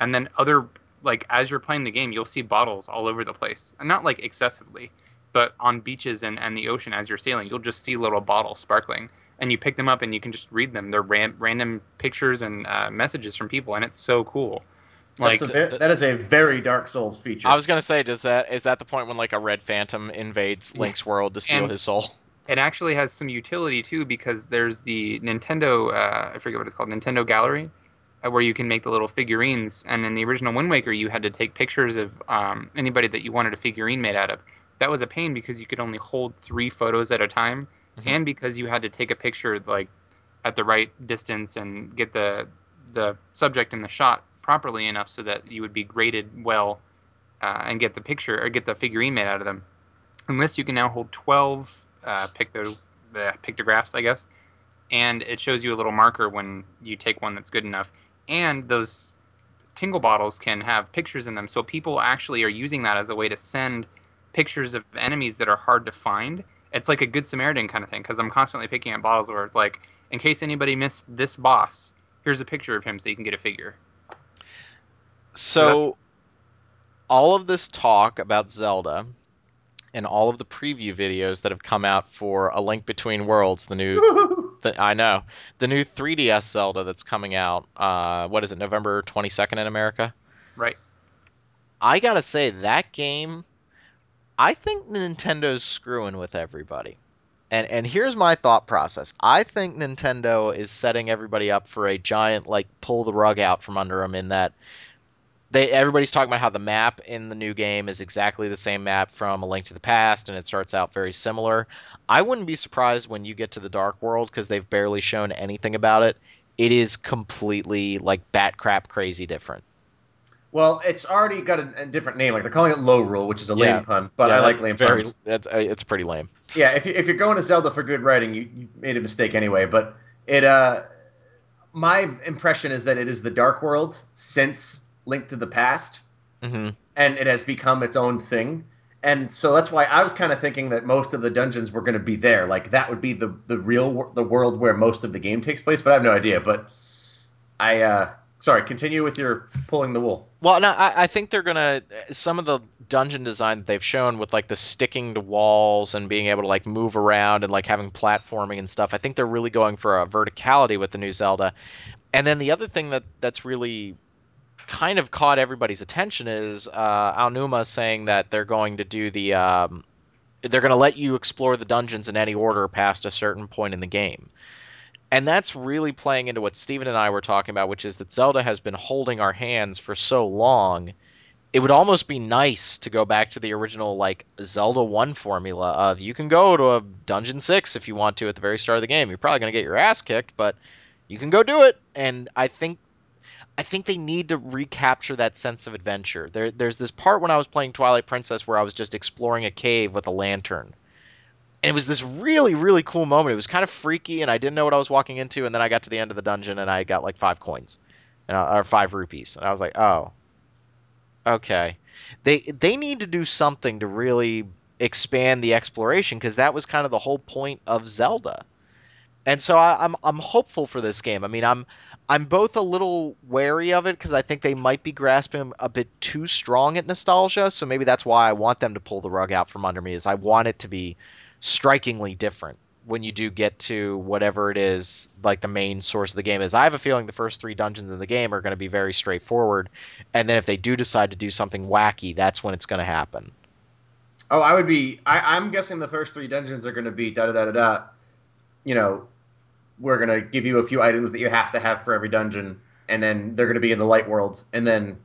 and then other like as you're playing the game, you'll see bottles all over the place, and not like excessively, but on beaches and, and the ocean as you're sailing, you'll just see little bottles sparkling and you pick them up and you can just read them. They're ran- random pictures and uh, messages from people, and it's so cool. Like, That's a ve- that is a very Dark Souls feature. I was gonna say, does that is that the point when like a red phantom invades Yeah. Link's world to steal And- his soul? it actually has some utility too because there's the Nintendo, uh, I forget what it's called, Nintendo Gallery, uh, where you can make the little figurines. And in the original Wind Waker, you had to take pictures of um, anybody that you wanted a figurine made out of. That was a pain because you could only hold three photos at a time, Mhm. and because you had to take a picture like at the right distance and get the the subject in the shot properly enough so that you would be graded well uh, and get the picture or get the figurine made out of them. Unless you can now hold 12 uh, picto, the pictographs, I guess, and it shows you a little marker when you take one that's good enough. And those tingle bottles can have pictures in them, so people actually are using that as a way to send pictures of enemies that are hard to find. It's like a good Samaritan kind of thing because I'm constantly picking up bottles where it's like, in case anybody missed this boss, here's a picture of him so you can get a figure. So, all of this talk about Zelda and all of the preview videos that have come out for A Link Between Worlds, the new, the, I know, the new 3DS Zelda that's coming out. Uh, what is it, November 22nd in America? Right. I gotta say, that game, I think Nintendo's screwing with everybody. And and here's my thought process. I think Nintendo is setting everybody up for a giant like pull the rug out from under them in that they everybody's talking about how the map in the new game is exactly the same map from A Link to the Past and it starts out very similar. I wouldn't be surprised when you get to the Dark World because they've barely shown anything about it. It is completely like bat crap crazy different. Well, it's already got a, a different name. Like they're calling it Lorule, which is a Yeah. lame pun, but Yeah, I like lame very, puns. That's, uh, it's pretty lame. <laughs> Yeah, if, you, if you're going to Zelda for good writing, you, you made a mistake anyway. But it, uh, my impression is that it is the Dark World since Link to the Past, hmm and it has become its own thing. And so that's why I was kind of thinking that most of the dungeons were going to be there. Like that would be the the real wor- the world where most of the game takes place. But I have no idea. But I, uh, sorry, continue with your pulling the wool. Well, no, I, I think they're gonna some of the dungeon design that they've shown with like the sticking to walls and being able to like move around and like having platforming and stuff. I think they're really going for a verticality with the new Zelda. And then the other thing that that's really kind of caught everybody's attention is uh, Aonuma saying that they're going to do the um, they're going to let you explore the dungeons in any order past a certain point in the game. And that's really playing into what Steven and I were talking about, which is that Zelda has been holding our hands for so long. It would almost be nice to go back to the original like Zelda 1 formula of you can go to a dungeon 6 if you want to at the very start of the game. You're probably going to get your ass kicked, but you can go do it. And I think I think they need to recapture that sense of adventure. There, there's this part when I was playing Twilight Princess where I was just exploring a cave with a lantern. And it was this really, really cool moment. It was kind of freaky, and I didn't know what I was walking into. And then I got to the end of the dungeon, and I got like five coins, uh, or five rupees, and I was like, "Oh, okay." They they need to do something to really expand the exploration because that was kind of the whole point of Zelda. And so I, I'm I'm hopeful for this game. I mean, I'm I'm both a little wary of it because I think they might be grasping a bit too strong at nostalgia. So maybe that's why I want them to pull the rug out from under me. Is I want it to be strikingly different when you do get to whatever it is like the main source of the game is. I have a feeling the first three dungeons in the game are going to be very straightforward, and then if they do decide to do something wacky, that's when it's going to happen. Oh, I would be. I, I'm guessing the first three dungeons are going to be da da da da da. You know, we're to give you a few items that you have to have for every dungeon, and then they're to be in the light world, and then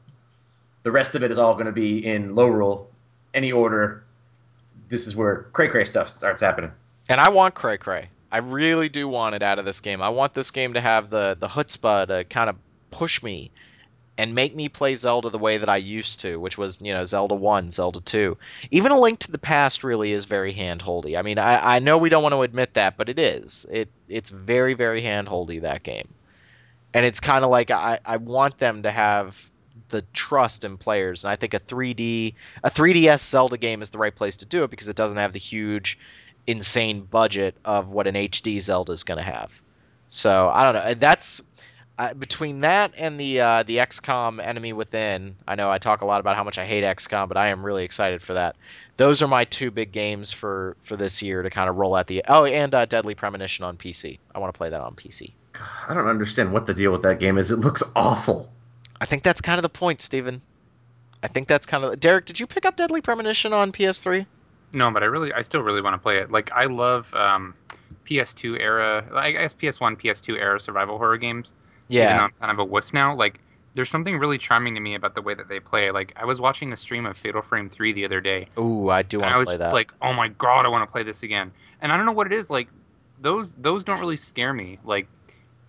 the rest of it is all to be in Lorule, any order. This is where cray cray stuff starts happening. And I want Cray Cray. I really do want it out of this game. I want this game to have the the chutzpah to kind of push me and make me play Zelda the way that I used to, which was you know Zelda One, Zelda Two. Even A Link to the Past really is very handholdy. I mean, I, I know we don't want to admit that, but it is. It it's very very handholdy that game, and it's kind of like I I want them to have the trust in players, and I think a 3D a 3DS Zelda game is the right place to do it because it doesn't have the huge insane budget of what an HD Zelda is going to have. So I don't know. That's uh, between that and the uh, the XCOM Enemy Within. I know I talk a lot about how much I hate XCOM, but I am really excited for that. Those are my two big games for for this year to kind of roll out the. Oh, and uh, Deadly Premonition on PC. I want to play that on PC. I don't understand what the deal with that game is. It looks awful. I think that's kind of the point, Steven. I think that's kind of Derek. Did you pick up Deadly Premonition on PS3? No, but I really, I still really want to play it. Like I love um, PS2 era, I guess PS1, PS2 era survival horror games. Even though Yeah. I'm kind of a wuss now. Like there's something really charming to me about the way that they play. Like I was watching a stream of Fatal Frame 3 the other day, Ooh, I do and want I to was play just that. like, oh my god, I want to play this again. And I don't know what it is. Like those those don't really scare me. Like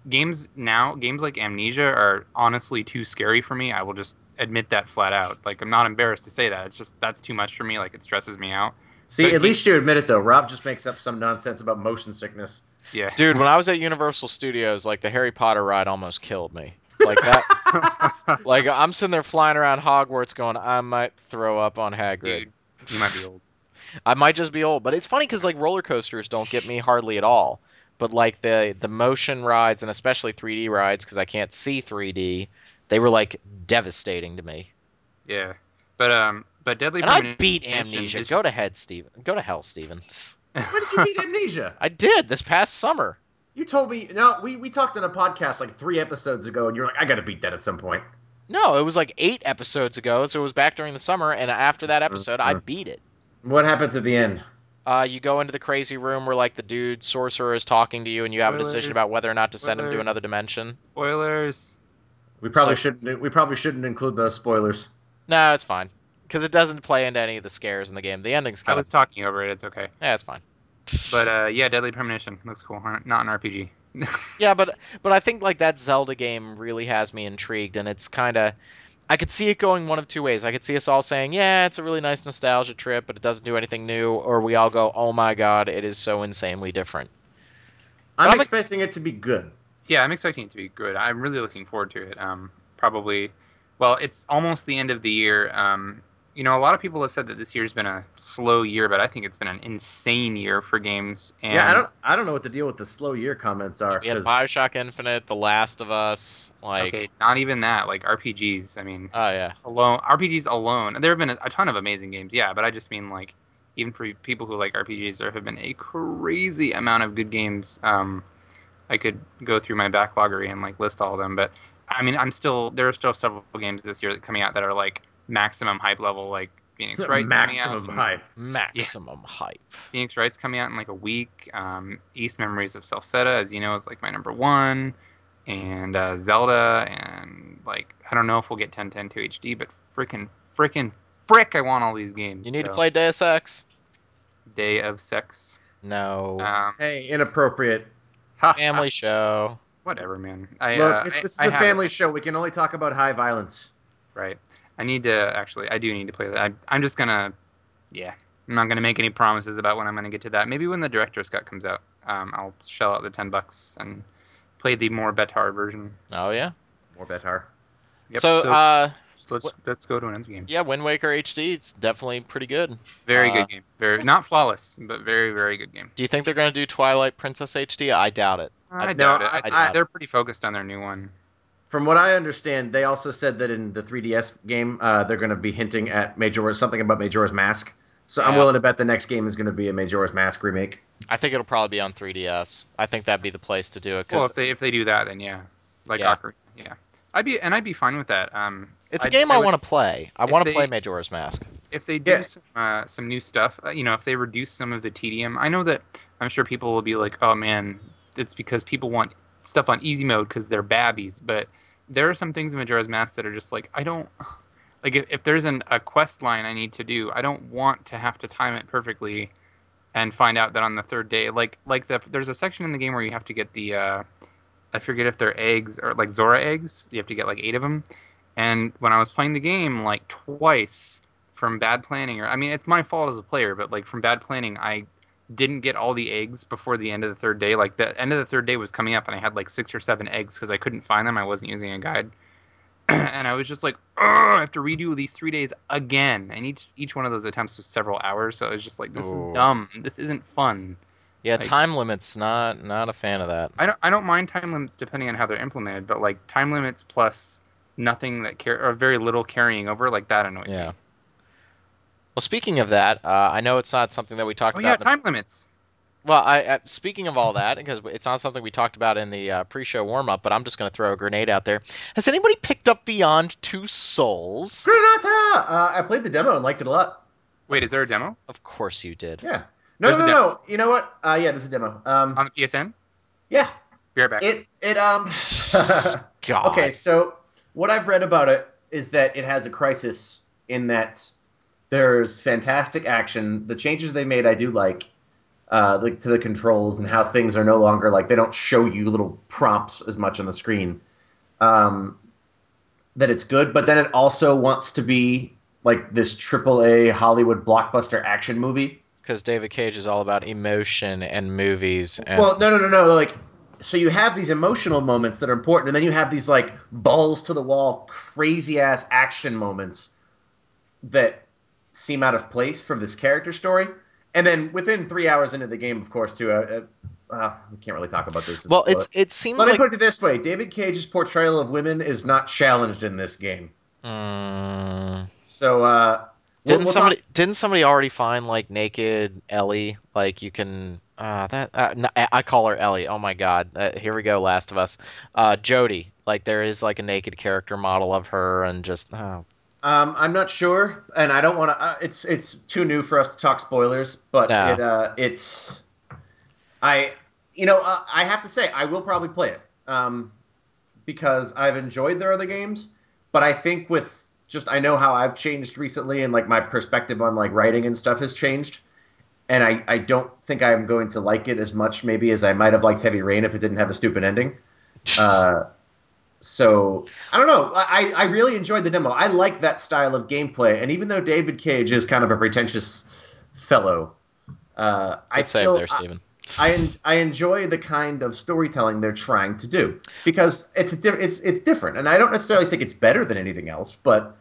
games now, games like Amnesia are honestly too scary for me. I will just admit that flat out. Like I'm not embarrassed to say that. It's just that's too much for me. Like it stresses me out. See, But at he- least you admit it though. Rob just makes up some nonsense about motion sickness. Yeah. Dude, when I was at Universal Studios, like the Harry Potter ride almost killed me. like that. <laughs> like I'm sitting there flying around Hogwarts, going, I might throw up on Hagrid. Dude, you might be old. <laughs> I might just be old, but it's funny because like roller coasters don't get me hardly at all. But like the the motion rides and especially 3D rides because I can't see 3D, they were like devastating to me. Yeah, but um, but Deadly And I beat is Amnesia. just- Go to head, Steven. Go to hell, Steven. <laughs> When did you beat Amnesia? <laughs> I did this past summer. You told me. No, we we talked in a podcast like three episodes ago, and you're like, I got to beat that at some point. No, it was like eight episodes ago, so it was back during the summer. And after that episode, I Mhm. beat it. What happens at the end? Uh, you go into the crazy room where like the dude sorcerer is talking to you, and you have a decision about whether or not to send him to Spoilers. another dimension. Spoilers. We probably So- shouldn't. We probably shouldn't include those spoilers. No, it's fine because it doesn't play into any of the scares in the game. The ending's I kind of was talking over it. It's okay. yeah, it's fine. But <laughs> uh, yeah, Deadly Premonition looks cool. Not an RPG. <laughs> yeah, but but I think like that Zelda game really has me intrigued, and it's kind of. I could see it going one of two ways. I could see us all saying, "Yeah, it's a really nice nostalgia trip, but it doesn't do anything new," or we all go, "Oh my god, it is so insanely different." I'm I'm a- expecting it to be good. Yeah, I'm expecting it to be good. I'm really looking forward to it. Um, probably, well, it's almost the end of the year. Um, you know, a lot of people have said that this year's been a slow year, but I think it's been an insane year for games. And yeah, I don't. I don't know what the deal with the slow year comments are. We had 'cause- Bioshock Infinite, The Last of Us, like, okay, not even that. Like RPGs. I mean, oh yeah, alone RPGs alone. There have been a, a ton of amazing games, yeah, but I just mean like even for people who like RPGs, there have been a crazy amount of good games. Um, I could go through my backloggery and like list all of them, but I mean, I'm still there are still several games this year that coming out that are like maximum hype level, like Phoenix <laughs> Wright's maximum hype. maximum hype. Phoenix Wright's coming out in like a week. Um, Ys Memories of Celceta, as you know, is like my number one, and uh, Zelda, and like I don't know if we'll get 1010 to HD, but freaking, freaking, frick, I want all these games. You need to so- play Deus Ex. Day of Sex. No, Um, Hey, inappropriate. family show. whatever, man. I, Look, uh, it- I- this is I a have it, family show. We can only talk about high violence. right? I need to actually. I do need to play that. I, I'm just gonna, yeah. I'm not gonna make any promises about when I'm gonna get to that. Maybe when the director's cut comes out, um, I'll shell out the ten bucks and play the more betar version. Oh yeah. More betar. Yep, So, uh, let's what- let's go to an end game. Yeah, Wind Waker HD. It's definitely pretty good. Very uh, good game. Very not flawless, but very very good game. Do you think they're gonna do Twilight Princess HD? I doubt it. I, I- doubt no, it. I- I- I- they're pretty focused on their new one. From what I understand, they also said that in the 3DS game, uh, they're going to be hinting at Majora's something about Majora's Mask. So I'm willing to bet the next game is going to be a Majora's Mask remake. I think it'll probably be on 3DS. I think that'd be the place to do it Well, if they if they do that, then yeah, like Yeah. Ocarina, yeah. I'd be and I'd be fine with that. Um, it's a I'd- game I I want to play. I want to play Majora's Mask. if they do Yeah. some, uh, some new stuff, uh, you know, if they reduce some of the tedium, I know that I'm sure people will be like, oh man, it's because people want stuff on easy mode because they're babbies. But there are some things in Majora's Mask that are just like, I don't, like, if, if there's an, a quest line I need to do, I don't want to have to time it perfectly and find out that on the third day, like, like the, there's a section in the game where you have to get the, uh, I forget if they're eggs or like Zora eggs. You have to get like eight of them. And when I was playing the game, like twice, from bad planning or I mean it's my fault as a player, but like from bad planning I didn't get all the eggs before the end of the third day. Like the end of the third day was coming up and I had like six or seven eggs because I couldn't find them. I wasn't using a guide. <clears throat> and I was just like, I have to redo these three days again. And each each one of those attempts was several hours, so I was just like, this Ooh. is dumb. This isn't fun. Yeah, Like- time limits. Not not a fan of that. I don't I don't mind time limits depending on how they're implemented, but like time limits plus nothing that care or very little carrying over, like that annoys Yeah. me. Well, speaking of that, uh, I know it's not something that we talked Oh about. yeah, in the- time limits. Well, I, I speaking of all that, because it's not something we talked about in the uh, pre-show warm-up, but I'm just going to throw a grenade out there. Has anybody picked up Beyond Two Souls? Granata! Uh, I played the demo and liked it a lot. Wait, is there a demo Of course you did. Yeah. No, There's no, no, no. You know what? Uh, yeah, there's a demo. Um, on the PSN? yeah. Be right back. It, it, um. <laughs> God. Okay, so what I've read about it is that it has a crisis in that there's fantastic action. The changes they made, I do like, uh, like to the controls and how things are no longer like they don't show you little prompts as much on the screen. Um, that it's good, but then it also wants to be like this triple A Hollywood blockbuster action movie. Because David Cage is all about emotion and movies. And Well, no, no, no, no. Like so you have these emotional moments that are important, and then you have these like balls to the wall, crazy ass action moments that seem out of place from this character story. And then within three hours into the game, of course, too, uh, uh, uh, we can't really talk about this. Well, it's it seems Let like me put it this way: David Cage's portrayal of women is not challenged in this game. Mm. So, uh, didn't we'll somebody talk- didn't somebody already find like naked Ellie? Like you can uh, that uh, no, I I call her Ellie. Oh my god! Uh, here we go, Last of Us. Uh, Jodie. Like there is like a naked character model of her, and just oh, Um, I'm not sure, and I don't want to. Uh, it's it's too new for us to talk spoilers, but Yeah. it uh, it's. I you know uh, I have to say I will probably play it um, because I've enjoyed their other games, but I think with just I know how I've changed recently and like my perspective on like writing and stuff has changed, and I I don't think I'm going to like it as much maybe as I might have liked Heavy Rain if it didn't have a stupid ending. <laughs> So I don't know. I, I really enjoyed the demo. I like that style of gameplay, and even though David Cage is kind of a pretentious fellow, uh, I still there, Steven. I, I enjoy the kind of storytelling they're trying to do because it's a it's it's different, and I don't necessarily think it's better than anything else, but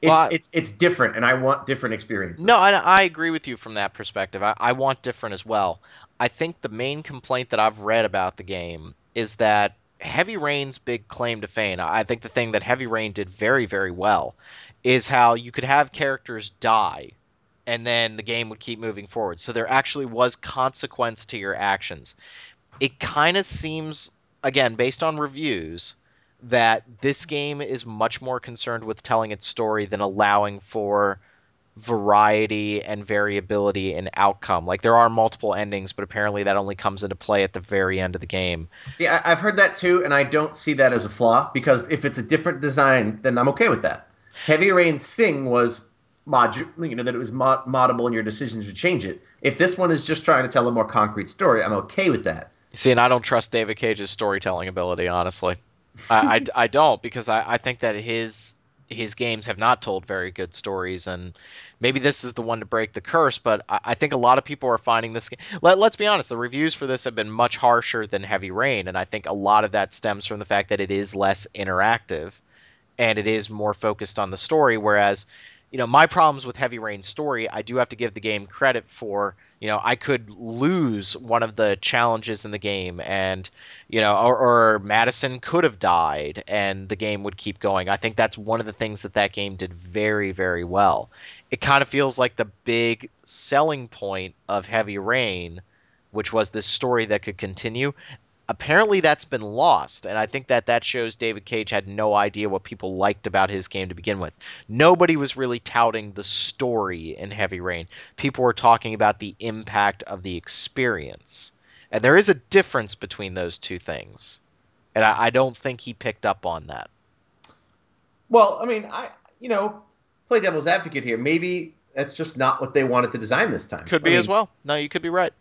it's Well, it's it's different, and I want different experiences. No, I, I agree with you from that perspective. I, I want different as well. I think the main complaint that I've read about the game is that Heavy Rain's big claim to fame, I think the thing that Heavy Rain did very, very well, is how you could have characters die and then the game would keep moving forward. So there actually was consequence to your actions. It kind of seems, again, based on reviews, that this game is much more concerned with telling its story than allowing for variety and variability in outcome. Like there are multiple endings, but apparently that only comes into play at the very end of the game. See, I, I've heard that too, and I don't see that as a flaw because if it's a different design, then I'm okay with that. Heavy Rain's thing was mod, you know, that it was mod- moddable and your decisions would change it. If this one is just trying to tell a more concrete story, I'm okay with that. See, and I don't trust David Cage's storytelling ability, honestly. I, I, I don't because I, I think that his his games have not told very good stories, and maybe this is the one to break the curse. But I, I think a lot of people are finding this. game. Let, let's be honest, the reviews for this have been much harsher than Heavy Rain, and I think a lot of that stems from the fact that it is less interactive and it is more focused on the story. Whereas, you know, my problems with Heavy Rain's story, I do have to give the game credit for. You know, I could lose one of the challenges in the game, and you know, or, or Madison could have died, and the game would keep going. I think that's one of the things that that game did very, very well. It kind of feels like the big selling point of Heavy Rain, which was this story that could continue apparently that's been lost and i think that that shows david cage had no idea what people liked about his game to begin with. Nobody was really touting the story in heavy rain. People were talking about the impact of the experience. And there is a difference between those two things and i, I don't think he picked up on that. Well, I mean, I you know, play devil's advocate here. Maybe that's just not what they wanted to design this time. could I be mean, as well. No you could be right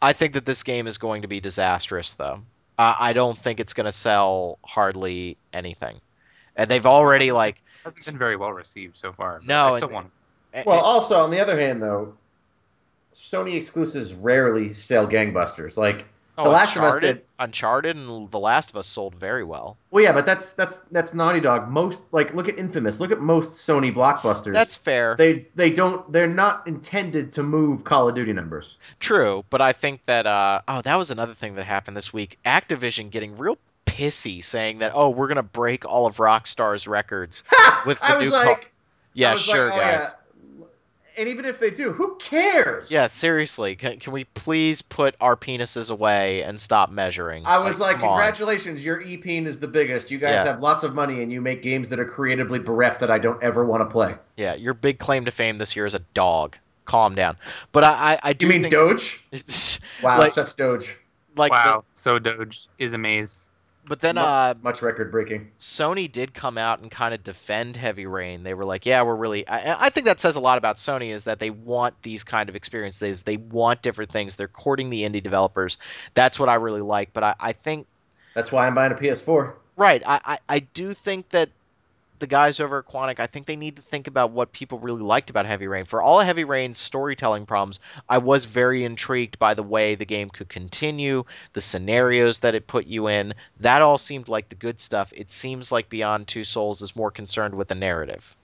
i think that this game is going to be disastrous though i, I don't think it's going to sell hardly anything and they've already like hasn't been very well received so far. No, I still and- want. Well, also on the other hand, though, Sony exclusives rarely sell gangbusters. Like Oh, The Last of Us Uncharted, did. Uncharted and The Last of Us sold very well. Well, yeah, but that's that's that's Naughty Dog. Most like look at Infamous. Look at most Sony blockbusters. That's fair. they they don't they're not intended to move Call of Duty numbers. True, but I think that uh oh, that was another thing that happened this week. Activision getting real pissy saying that oh, we're going to break all of Rockstar's records. <laughs> With the I was new Call- like, Yeah, sure, like, oh, guys. yeah. And even if they do, who cares? Yeah, seriously, can, can we please put our penises away and stop measuring? I was like, come on. congratulations, your EP is the biggest. You guys Yeah. have lots of money and you make games that are creatively bereft that I don't ever want to play. Yeah, your big claim to fame this year is a dog. Calm down. But I, I, I do You mean think Doge? <laughs> Wow, Like- such Doge. like the- wow, so Doge is a maze. But then Mu- uh much record breaking. Sony did come out and kind of defend Heavy Rain. They were like, "Yeah, we're really." I, I think that says a lot about Sony is that they want these kind of experiences. They want different things. They're courting the indie developers. That's what I really like. But I, I think That's why I'm buying a PS4. right. I, I, I do think that the guys over at Quantic, I think they need to think about what people really liked about Heavy Rain. For all Heavy Rain's storytelling problems, I was very intrigued by the way the game could continue, the scenarios that it put you in. That all seemed like the good stuff. It seems like Beyond Two Souls is more concerned with the narrative,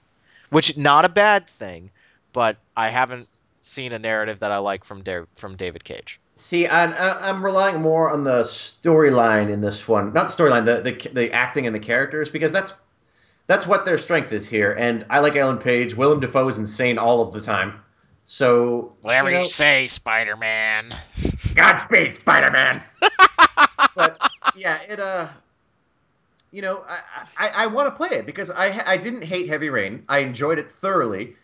which not a bad thing, but I haven't seen a narrative that I like from da- from David Cage. See, I, I'm relying more on the storyline in this one, not storyline, the, the the acting and the characters, because that's that's what their strength is here. And I like Ellen Page. Willem Dafoe is insane all of the time. So Whatever you, know, you say, Spider Man. <laughs> Godspeed, Spider Man. but yeah, it uh, you know, I I, I want to play it because I I didn't hate Heavy Rain. I enjoyed it thoroughly.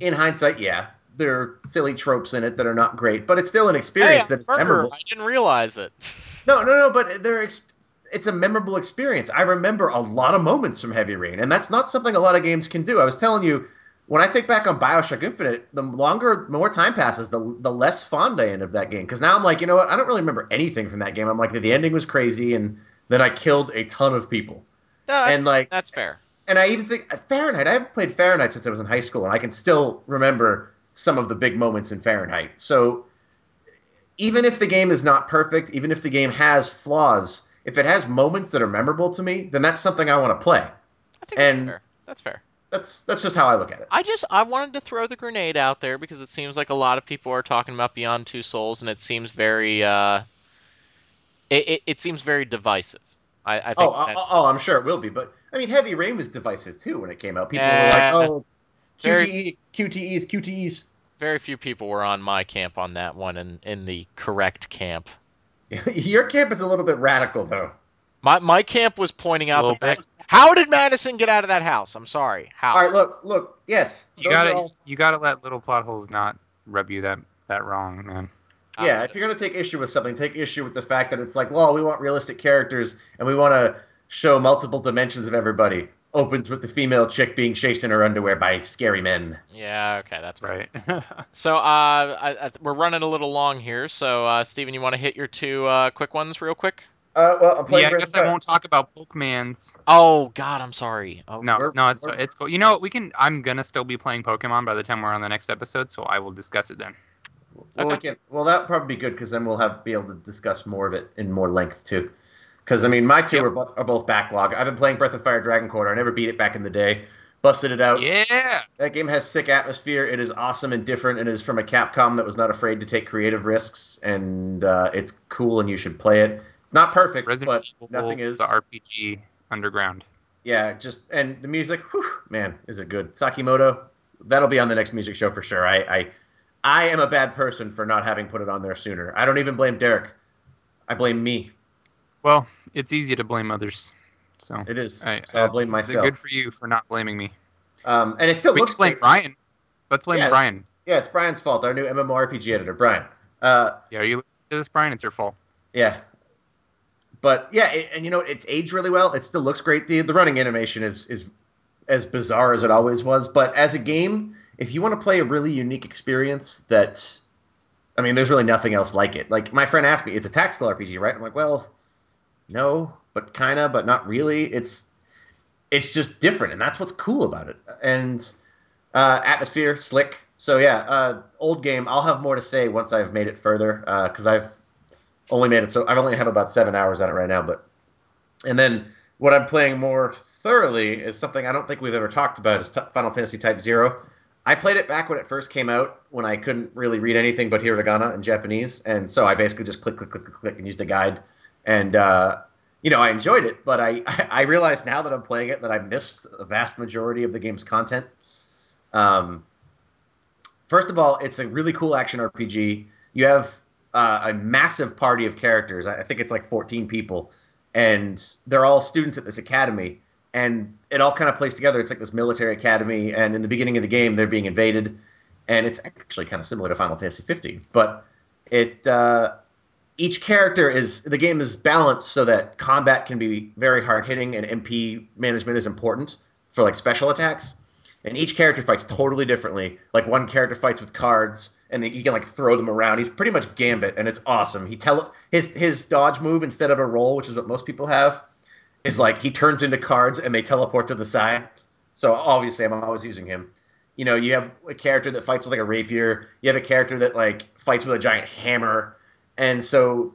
In hindsight, yeah, there are silly tropes in it that are not great, but it's still an experience Hey, that's memorable. I didn't realize it. <laughs> No, no, no, but they're ex- it's a memorable experience. I remember a lot of moments from Heavy Rain, and that's not something a lot of games can do. I was telling you, when I think back on Bioshock Infinite, the longer, more time passes, the the less fond I am of that game. Because now I'm like, you know what? I don't really remember anything from that game. I'm like, the ending was crazy, and then I killed a ton of people. No, And, like- that's fair. And I even think uh, Fahrenheit. I haven't played Fahrenheit since I was in high school, and I can still remember some of the big moments in Fahrenheit. So even if the game is not perfect, even if the game has flaws, if it has moments that are memorable to me, then that's something I want to play. I think And- that's fair. That's fair. That's that's just how I look at it. I just I wanted to throw the grenade out there because it seems like a lot of people are talking about Beyond Two Souls, and it seems very uh, it, it, it seems very divisive. I, I think Oh, oh, oh, I'm sure it will be, but I mean, Heavy Rain was divisive too when it came out. People were like, "Oh, <laughs> QTE, QTEs, QTEs." very few people were on my camp on that one, and in the correct camp. <laughs> Your camp is a little bit radical, though. My my camp was pointing out the fact. How did Madison get out of that house? I'm sorry. How? All right, look, look. Yes, You gotta all- you gotta let little plot holes not rub you that that wrong, man. Yeah, if you're gonna take issue with something, take issue with the fact that it's like, well, we want realistic characters and we want to show multiple dimensions of everybody. Opens with the female chick being chased in her underwear by scary men. Yeah. Okay. That's right. Right. <laughs> So uh, I, I, we're running a little long here. So uh, Steven, you want to hit your two uh, quick ones real quick? Uh, well, I'm yeah, I guess. I won't talk about Pokemans. Oh God, I'm sorry. Oh, No, we're- no, it's we're- it's cool. You know what? We can. I'm gonna still be playing Pokemon by the time we're on the next episode, so I will discuss it then. Well, we Okay. can, well, that would probably be good because then we'll have be able to discuss more of it in more length too. Because I mean, my two Yep. are, bo- are both backlog. I've been playing Breath of Fire Dragon Quarter. I never beat it back in the day. Busted it out. Yeah. That game has sick atmosphere. It is awesome and different, and it is from a Capcom that was not afraid to take creative risks, and uh, it's cool, and you should play it. Not perfect, Resident but nothing is. the RPG Underground. Yeah, just and the music, whew, man, is it good? Sakimoto, that'll be on the next music show for sure. I, I, I am a bad person for not having put it on there sooner. I don't even blame Derek. I blame me. Well, it's easy to blame others, so It is. I, so I'll blame myself. Good for you for not blaming me. Um, and it still We looks blame great. Brian. Let's blame Yeah. Brian. Yeah, it's Brian's fault. Our new MMORPG editor, Brian. Uh, Yeah, are you listening to this, Brian? It's your fault. Yeah. But yeah, it, and you know it's aged really well. It still looks great. The the running animation is is as bizarre as it always was. But as a game, if you want to play a really unique experience, that I mean, there's really nothing else like it. Like my friend asked me, it's a tactical RPG, right? I'm like, well, no, but kinda, but not really. It's it's just different, and that's what's cool about it. And uh, atmosphere, slick. So yeah, uh, old game. I'll have more to say once I've made it further because I've only made it so I've only have about seven hours on it right now. But and then what I'm playing more thoroughly is something I don't think we've ever talked about is t- Final Fantasy Type Zero. I played it back when it first came out when I couldn't really read anything but hiragana in Japanese, and so I basically just click, click, click, click, click, and used a guide. And uh, you know, I enjoyed it, but I I realize now that I'm playing it that I missed a vast majority of the game's content. Um, first of all, it's a really cool action RPG. You have uh, a massive party of characters. I think it's like 14 people, and they're all students at this academy. And it all kind of plays together. It's like this military academy, and in the beginning of the game, they're being invaded, and it's actually kind of similar to Final Fantasy 15. But it uh, each character is the game is balanced so that combat can be very hard hitting, and MP management is important for like special attacks and each character fights totally differently. Like one character fights with cards, and you can like throw them around. He's pretty much Gambit, and it's awesome. He tell his his dodge move instead of a roll, which is what most people have, is like he turns into cards and they teleport to the side. So obviously, I'm always using him. You know, you have a character that fights with like a rapier. You have a character that like fights with a giant hammer, and so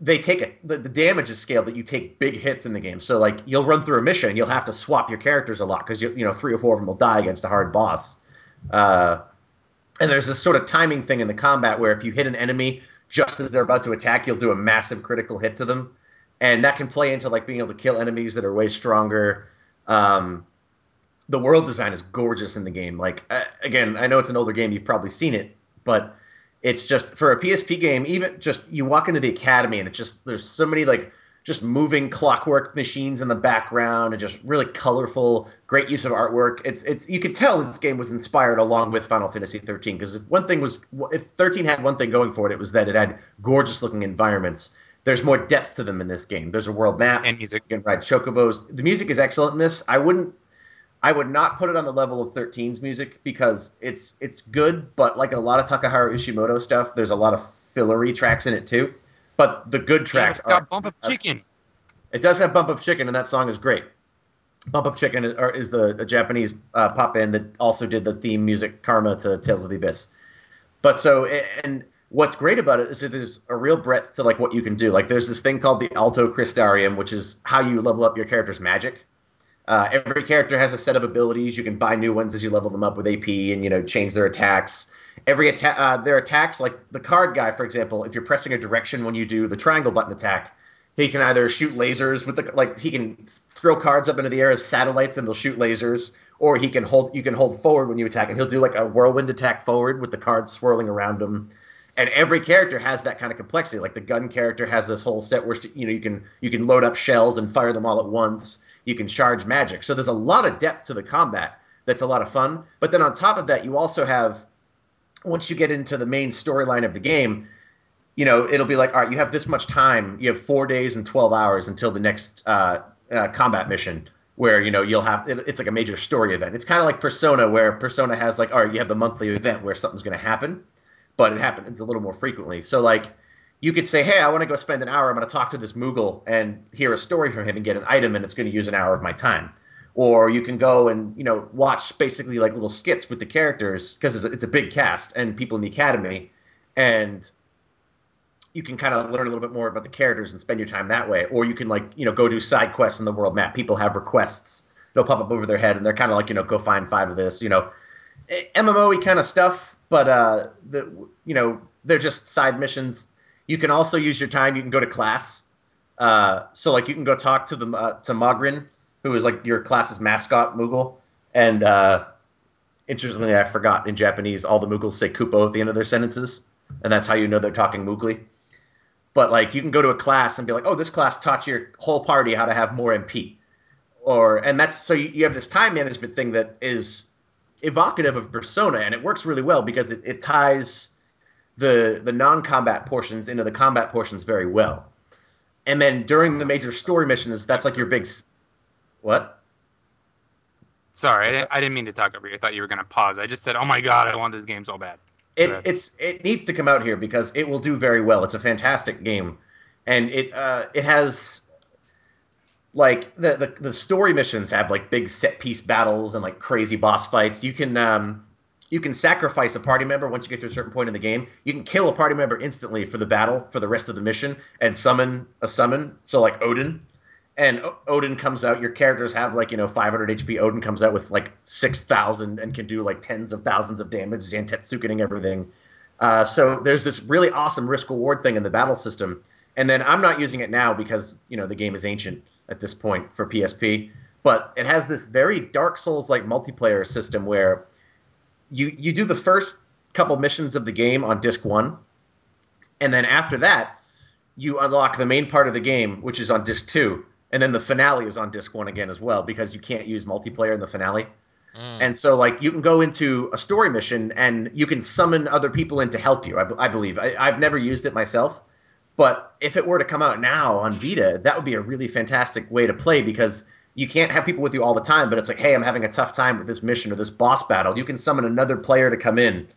they take it. The, the damage is scaled that you take big hits in the game. So like you'll run through a mission, you'll have to swap your characters a lot because you you know three or four of them will die against a hard boss. Uh, and there's this sort of timing thing in the combat where if you hit an enemy just as they're about to attack, you'll do a massive critical hit to them, and that can play into like being able to kill enemies that are way stronger. Um, the world design is gorgeous in the game. Like uh, again, I know it's an older game, you've probably seen it, but it's just for a PSP game. Even just you walk into the academy and it's just there's so many like just moving clockwork machines in the background and just really colorful, great use of artwork. It's it's you could tell this game was inspired along with Final Fantasy 13 because if one thing was if 13 had one thing going for it, it was that it had gorgeous looking environments. There's more depth to them in this game. There's a world map and music. You can ride chocobos. The music is excellent in this. I wouldn't I would not put it on the level of 13's music because it's it's good, but like a lot of Takeharu Ishimoto stuff, there's a lot of fillery tracks in it too. But the good tracks yeah, are bump of chicken. It does have bump of chicken, and that song is great. Bump of Chicken is the, Japanese uh, pop band that also did the theme music Karma to Tales of the Abyss. But so and what's great about it is that there's a real breadth to like what you can do. Like there's this thing called the Alto Crystarium, which is how you level up your character's magic. Uh, every character has a set of abilities. You can buy new ones as you level them up with AP and you know change their attacks. Every attack, uh, their attacks, like the card guy, for example, if you're pressing a direction when you do the triangle button attack, he can either shoot lasers with the like he can throw cards up into the air as satellites and they'll shoot lasers, or he can hold you can hold forward when you attack and he'll do like a whirlwind attack forward with the cards swirling around him. And every character has that kind of complexity. Like the gun character has this whole set where you know you can you can load up shells and fire them all at once you can charge magic. So there's a lot of depth to the combat that's a lot of fun. But then on top of that, you also have once you get into the main storyline of the game, you know, it'll be like, all right, you have this much time. You have four days and 12 hours until the next uh, uh, combat mission where, you know, you'll have, it, it's like a major story event. It's kind of like Persona where Persona has like, all right, you have the monthly event where something's going to happen, but it happens a little more frequently. So like, you could say, hey, I want to go spend an hour. I'm going to talk to this Moogle and hear a story from him and get an item, and it's going to use an hour of my time. Or you can go and you know watch basically like little skits with the characters because it's, it's, a big cast and people in the academy, and you can kind of learn a little bit more about the characters and spend your time that way. Or you can like you know go do side quests in the world map. People have requests; they'll pop up over their head, and they're kind of like you know go find five of this, you know, MMO kind of stuff. But uh, the you know they're just side missions you can also use your time. You can go to class. Uh, so like you can go talk to the uh, to Mogren, who is like your class's mascot Moogle. And uh, interestingly, I forgot in Japanese, all the Moogles say Kupo at the end of their sentences, and that's how you know they're talking Moogly. But like you can go to a class and be like, oh, this class taught your whole party how to have more MP, or and that's so you, you have this time management thing that is evocative of Persona, and it works really well because it, it ties the the non-combat portions into the combat portions very well. And then during the major story missions, that's like your big what? Sorry, I didn't, I didn't, mean to talk over you. I thought you were going to pause. I just said, "Oh my god, I want this game so bad." It, it's it needs to come out here because it will do very well. It's a fantastic game, and it uh, it has like the, the the story missions have like big set piece battles and like crazy boss fights. You can um, you can sacrifice a party member once you get to a certain point in the game. You can kill a party member instantly for the battle for the rest of the mission and summon a summon. So like Odin, and o- Odin comes out. Your characters have like you know 500 HP. Odin comes out with like 6,000 and can do like tens of thousands of damage, Zantetsukening everything. Uh, so there's this really awesome risk reward thing in the battle system. And then I'm not using it now because you know the game is ancient at this point for PSP. But it has this very Dark Souls like multiplayer system where you you do the first couple missions of the game on disc one, and then after that, you unlock the main part of the game, which is on disc two, and then the finale is on disc one again as well because you can't use multiplayer in the finale. Mm. And so, like, you can go into a story mission and you can summon other people in to help you. I, I believe I, I've never used it myself, but if it were to come out now on Vita, that would be a really fantastic way to play because you can't have people with you all the time, but it's like, hey, I'm having a tough time with this mission or this boss battle. You can summon another player to come in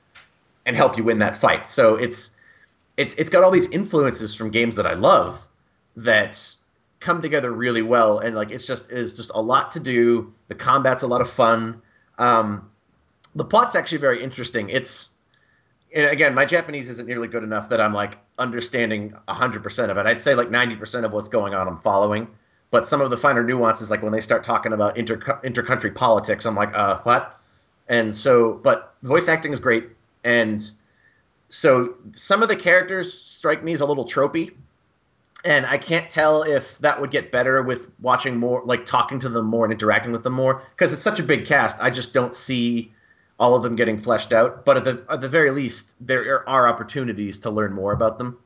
and help you win that fight. So it's it's it's got all these influences from games that I love that come together really well, and like it's just is just a lot to do. The combat's a lot of fun. Um, the plot's actually very interesting. It's and again, my Japanese isn't nearly good enough that I'm like understanding 100% of it. I'd say like 90% of what's going on I'm following. But some of the finer nuances, like when they start talking about inter intercountry politics, I'm like, uh, what? And so, but voice acting is great. And so some of the characters strike me as a little tropey. And I can't tell if that would get better with watching more, like talking to them more and interacting with them more. Because it's such a big cast, I just don't see all of them getting fleshed out. But at the at the very least, there are opportunities to learn more about them.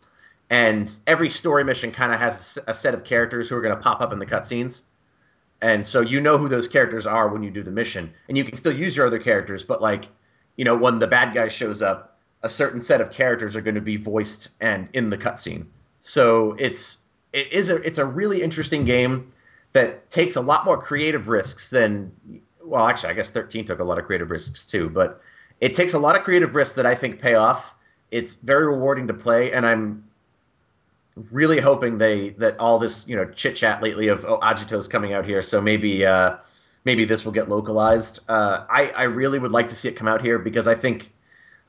And every story mission kind of has a set of characters who are going to pop up in the cutscenes. And so you know who those characters are when you do the mission, and you can still use your other characters. But like, you know, when the bad guy shows up, a certain set of characters are going to be voiced and in the cutscene. So it's it is a it's a really interesting game that takes a lot more creative risks than well, actually, I guess 13 took a lot of creative risks too, but it takes a lot of creative risks that I think pay off. It's very rewarding to play, and I'm really hoping they that all this you know chit chat lately of oh Agito's coming out here, so maybe uh, maybe this will get localized. Uh, I I really would like to see it come out here because I think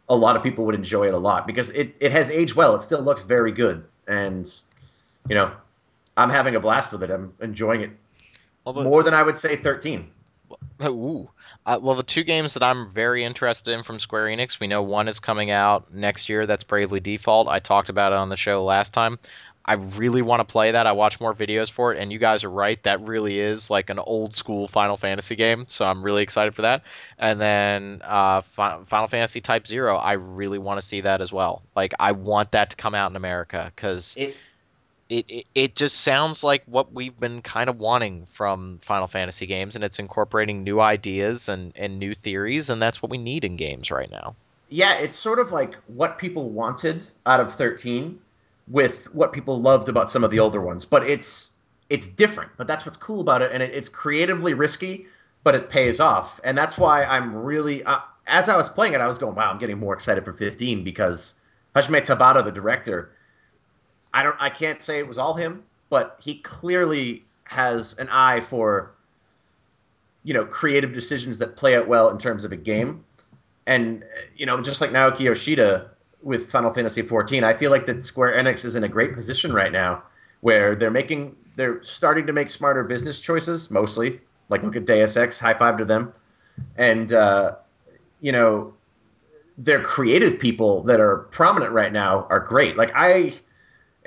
a lot of people would enjoy it a lot because it it has aged well. It still looks very good, and you know I'm having a blast with it. I'm enjoying it well, more than I would say 13. Ooh. Uh, well, the two games that I'm very interested in from Square Enix, we know one is coming out next year. That's Bravely Default. I talked about it on the show last time. I really want to play that. I watch more videos for it, and you guys are right. That really is like an old school Final Fantasy game, so I'm really excited for that. And then uh, Final Fantasy Type Zero, I really want to see that as well. Like, I want that to come out in America because it, it, it, it just sounds like what we've been kind of wanting from Final Fantasy games, and it's incorporating new ideas and, and new theories, and that's what we need in games right now. Yeah, it's sort of like what people wanted out of 13 with what people loved about some of the older ones, but it's it's different. But that's what's cool about it, and it, it's creatively risky, but it pays off, and that's why I'm really. Uh, as I was playing it, I was going, "Wow, I'm getting more excited for 15 because Hajime Tabata, the director, I don't I can't say it was all him, but he clearly has an eye for you know creative decisions that play out well in terms of a game. And you know, just like Naoki Yoshida with Final Fantasy XIV, I feel like that Square Enix is in a great position right now where they're making they're starting to make smarter business choices mostly. Like look at Deus Ex, high five to them. And uh, you know, their creative people that are prominent right now are great. Like I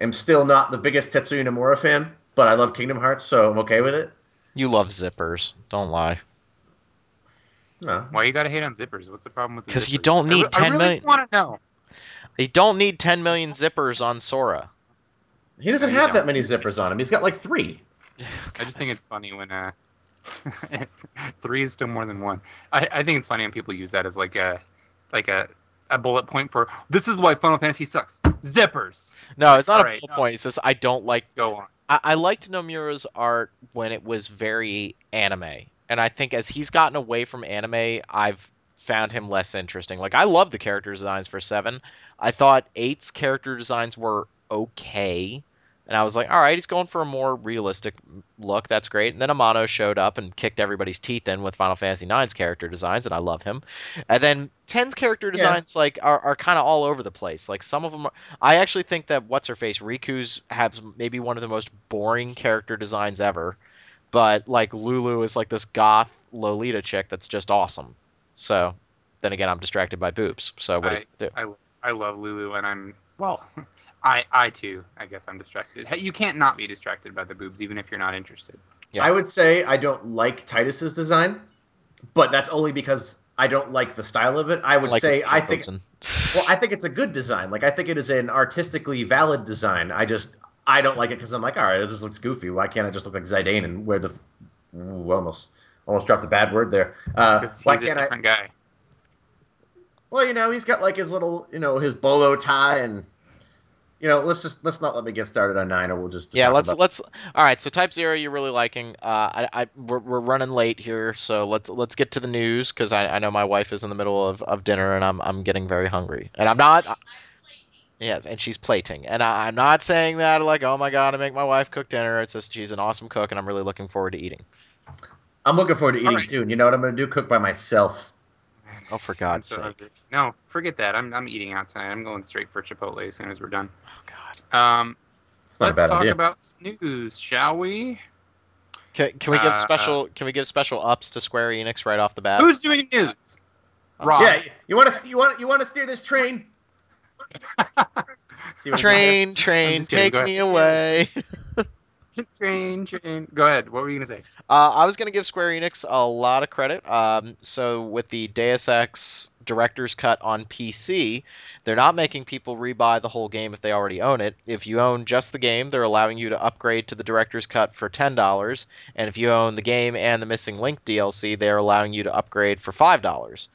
am still not the biggest Tetsuya Nomura fan, but I love Kingdom Hearts, so I'm okay with it. You love zippers. Don't lie. No. Why you gotta hate on zippers? What's the problem with? Because you don't need I, ten I really million. Want to know? You don't need ten million zippers on Sora. He doesn't no, have that many zippers on him. He's got like three. <sighs> I just think it's funny when uh, <laughs> three is still more than one. I, I think it's funny when people use that as like a like a a bullet point for this is why Final Fantasy sucks. Zippers. No, it's not All a right, no. point. It's just I don't like. Go on. I, I liked Nomura's art when it was very anime, and I think as he's gotten away from anime, I've found him less interesting. Like I love the character designs for seven. I thought eight's character designs were okay. And I was like, all right, he's going for a more realistic look. That's great. And then Amano showed up and kicked everybody's teeth in with Final Fantasy IX's character designs, and I love him. And then 10's character designs yeah. like are, are kind of all over the place. Like some of them, are, I actually think that what's her face Rikku's has maybe one of the most boring character designs ever. But like Lulu is like this goth Lolita chick that's just awesome. So then again, I'm distracted by boobs. So what I, do, you do? I, I love Lulu, and I'm well. <laughs> I I too. I guess I'm distracted. You can't not be distracted by the boobs, even if you're not interested. Yeah. I would say I don't like Tidus's design, but that's only because I don't like the style of it. I would I like say I think. <laughs> well, I think it's a good design. Like I think it is an artistically valid design. I just I don't like it because I'm like, all right, it just looks goofy. Why can't I just look like Zidane and wear the? Ooh, almost almost dropped a bad word there. Uh, why can't I? Guy. Well, you know, he's got like his little, you know, his bolo tie and you know, let's just let's not let me get started on nine, or we'll just yeah. Let's about... let's all right. So Type Zero, you're really liking. Uh, I, I we're, we're running late here, so let's let's get to the news because I, I know my wife is in the middle of, of dinner and I'm I'm getting very hungry, and I'm not. Yes, and she's plating. And I, I'm not saying that like, oh my god, I make my wife cook dinner. It's just she's an awesome cook, and I'm really looking forward to eating. I'm looking forward to eating right. too. And you know what I'm going to do? Cook by myself. Oh, for God's so sake! No, forget that. I'm I'm eating out tonight. I'm going straight for Chipotle as soon as we're done. Oh God. Um, It's not let's a bad talk idea. about some news, shall we? Can, can we give Uh, special? Can we give special ups to Square Enix right off the bat? Who's doing news? Rob. yeah, you want to you want you want to steer this train? <laughs> See what I did there? Train, train, take me away. <laughs> <laughs> train, train. Go ahead. What were you gonna say? Uh, I was to give Square Enix a lot of credit. Um, so with the Deus Ex Director's Cut on PC, they're not making people rebuy the whole game if they already own it. If you own just the game, they're allowing you to upgrade to the Director's Cut for ten dollars, and if you own the game and the Missing Link DLC, they're allowing you to upgrade for five dollars.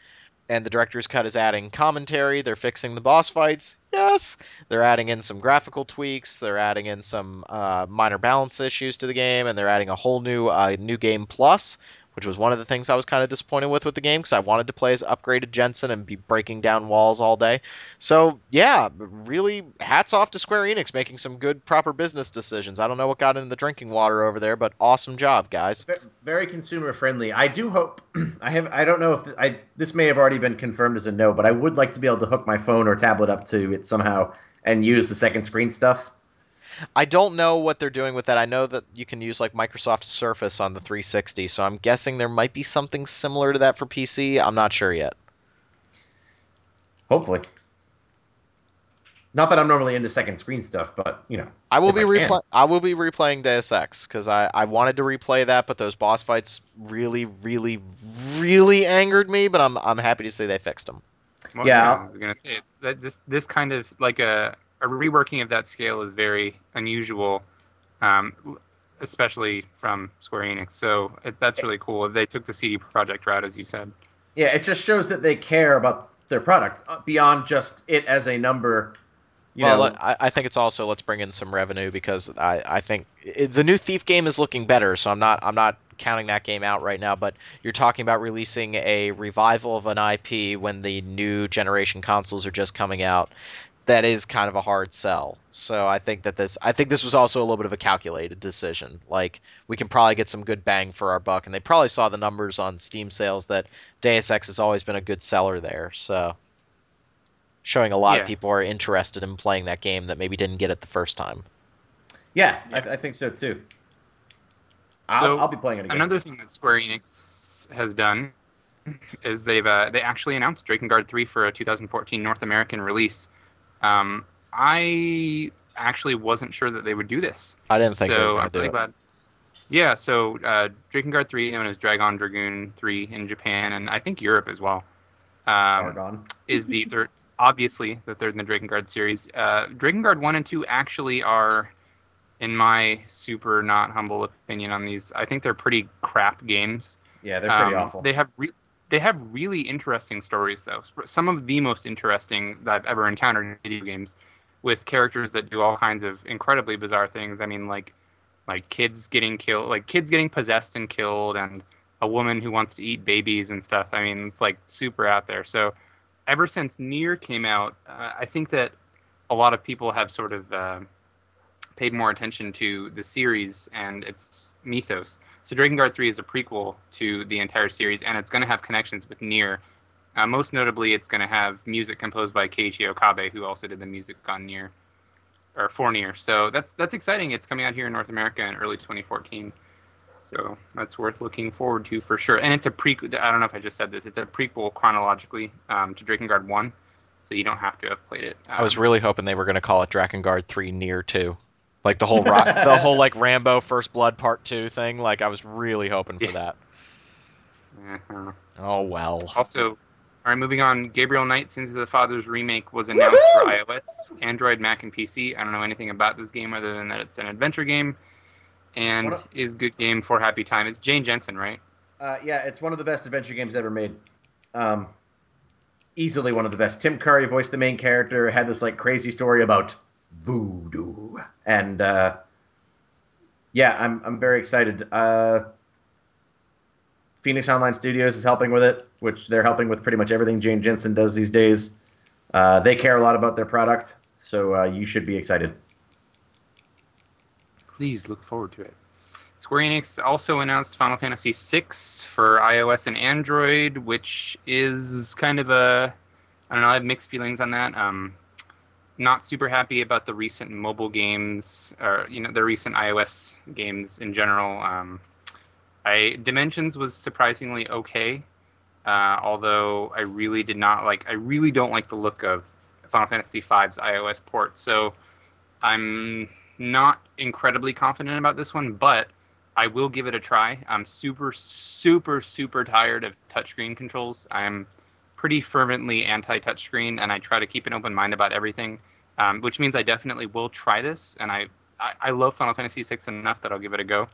And the Director's Cut is adding commentary. They're fixing the boss fights. Yes. They're adding in some graphical tweaks. They're adding in some uh, minor balance issues to the game, and they're adding a whole new uh, new game plus, which was one of the things I was kind of disappointed with with the game because I wanted to play as upgraded Jensen and be breaking down walls all day. So yeah, really, hats off to Square Enix making some good, proper business decisions. I don't know what got into the drinking water over there, but awesome job, guys. Very consumer friendly. I do hope. <clears throat> I have. I don't know if I. This may have already been confirmed as a no, but I would like to be able to hook my phone or tablet up to it somehow and use the second screen stuff. I don't know what they're doing with that. I know that you can use like Microsoft Surface on the 360, so I'm guessing there might be something similar to that for PC. I'm not sure yet. Hopefully. Not that I'm normally into second screen stuff, but you know. I will be I can. replaying. I will be replaying Deus Ex because I I wanted to replay that, but those boss fights really, really, really angered me. But I'm I'm happy to say they fixed them. Well, Yeah, I was gonna say that this this kind of like a a reworking of that scale is very unusual, um, especially from Square Enix. So it, that's really cool. They took the CD Projekt route, as you said. Yeah, it just shows that they care about their product uh, beyond just it as a number. You well, know, I, I think it's also let's bring in some revenue because I, I think it, the new Thief game is looking better. So I'm not I'm not counting that game out right now. But you're talking about releasing a revival of an IP when the new generation consoles are just coming out. That is kind of a hard sell. So I think that this I think this was also a little bit of a calculated decision. Like we can probably get some good bang for our buck, and they probably saw the numbers on Steam sales that Deus Ex has always been a good seller there. So showing a lot Yeah. of people are interested in playing that game that maybe didn't get it the first time. yeah, Yeah. I, I think so too. I'll, So, I'll be playing it again. Another thing that Square Enix has done is they've uh, they actually announced Drakengard 3 for a 2014 North American release. Um, I actually wasn't sure that they would do this. I didn't think they so were I'm going do really it. glad. Yeah, so uh, Drakengard 3, known as Dragon Dragoon 3 in Japan and I think Europe as well, um, Argon. is the third, obviously the third in the Dragon Drakengard series. Uh, Drakengard 1 and 2 actually are, in my super not humble opinion on these, I think they're pretty crap games. Yeah, they're pretty Um, awful. They have re- they have really interesting stories though. Some of the most interesting that I've ever encountered in video games, with characters that do all kinds of incredibly bizarre things. I mean, like like kids getting killed, like kids getting possessed and killed, and a woman who wants to eat babies and stuff. I mean, it's like super out there. So ever since Nier came out, uh, I think that a lot of people have sort of uh, paid more attention to the series and its mythos. So Drakengard 3 is a prequel to the entire series, and it's going to have connections with Nier. Uh, most notably, it's going to have music composed by Keiichi Okabe, who also did the music on Nier, or for Nier. So that's that's exciting. It's coming out here in North America in early 2014. So that's worth looking forward to for sure. And it's a prequel. I don't know if I just said this. It's a prequel chronologically um, to Drakengard 1, so you don't have to have played it. I was Um, really hoping they were going to call it Drakengard 3 Nier 2. Like the whole <laughs> rock, the whole like Rambo First Blood Part 2 thing. Like I was really hoping for Yeah. that. I. Oh well. Also, all right, moving on. Gabriel Knight, Sins of the Father's remake was announced for iOS, Android, Mac, and PC. I don't know anything about this game other than that it's an adventure game, and What is a good game for happy time. It's Jane Jensen, right? Uh, yeah, it's one of the best adventure games ever made. Um, easily one of the best. Tim Curry voiced the main character. Had this like crazy story about voodoo, and uh, yeah, I'm I'm very excited. Uh, Phoenix Online Studios is helping with it, which they're helping with pretty much everything Jane Jensen does these days. Uh, they care a lot about their product. so uh, you should be excited. Please look forward to it. Square Enix also announced Final Fantasy VI for iOS and Android, which is kind of a I don't know. I have mixed feelings on that. Um, not super happy about the recent mobile games, or you know, the recent iOS games in general. Um, I Dimensions was surprisingly okay, uh, although I really did not like. I really don't like the look of Final Fantasy V's iOS port. So I'm not incredibly confident about this one, but I will give it a try. I'm super, super, super tired of touchscreen controls. I'm pretty fervently anti-touchscreen, and I try to keep an open mind about everything, um, which means I definitely will try this. And I, I, I love Final Fantasy VI enough that I'll give it a go.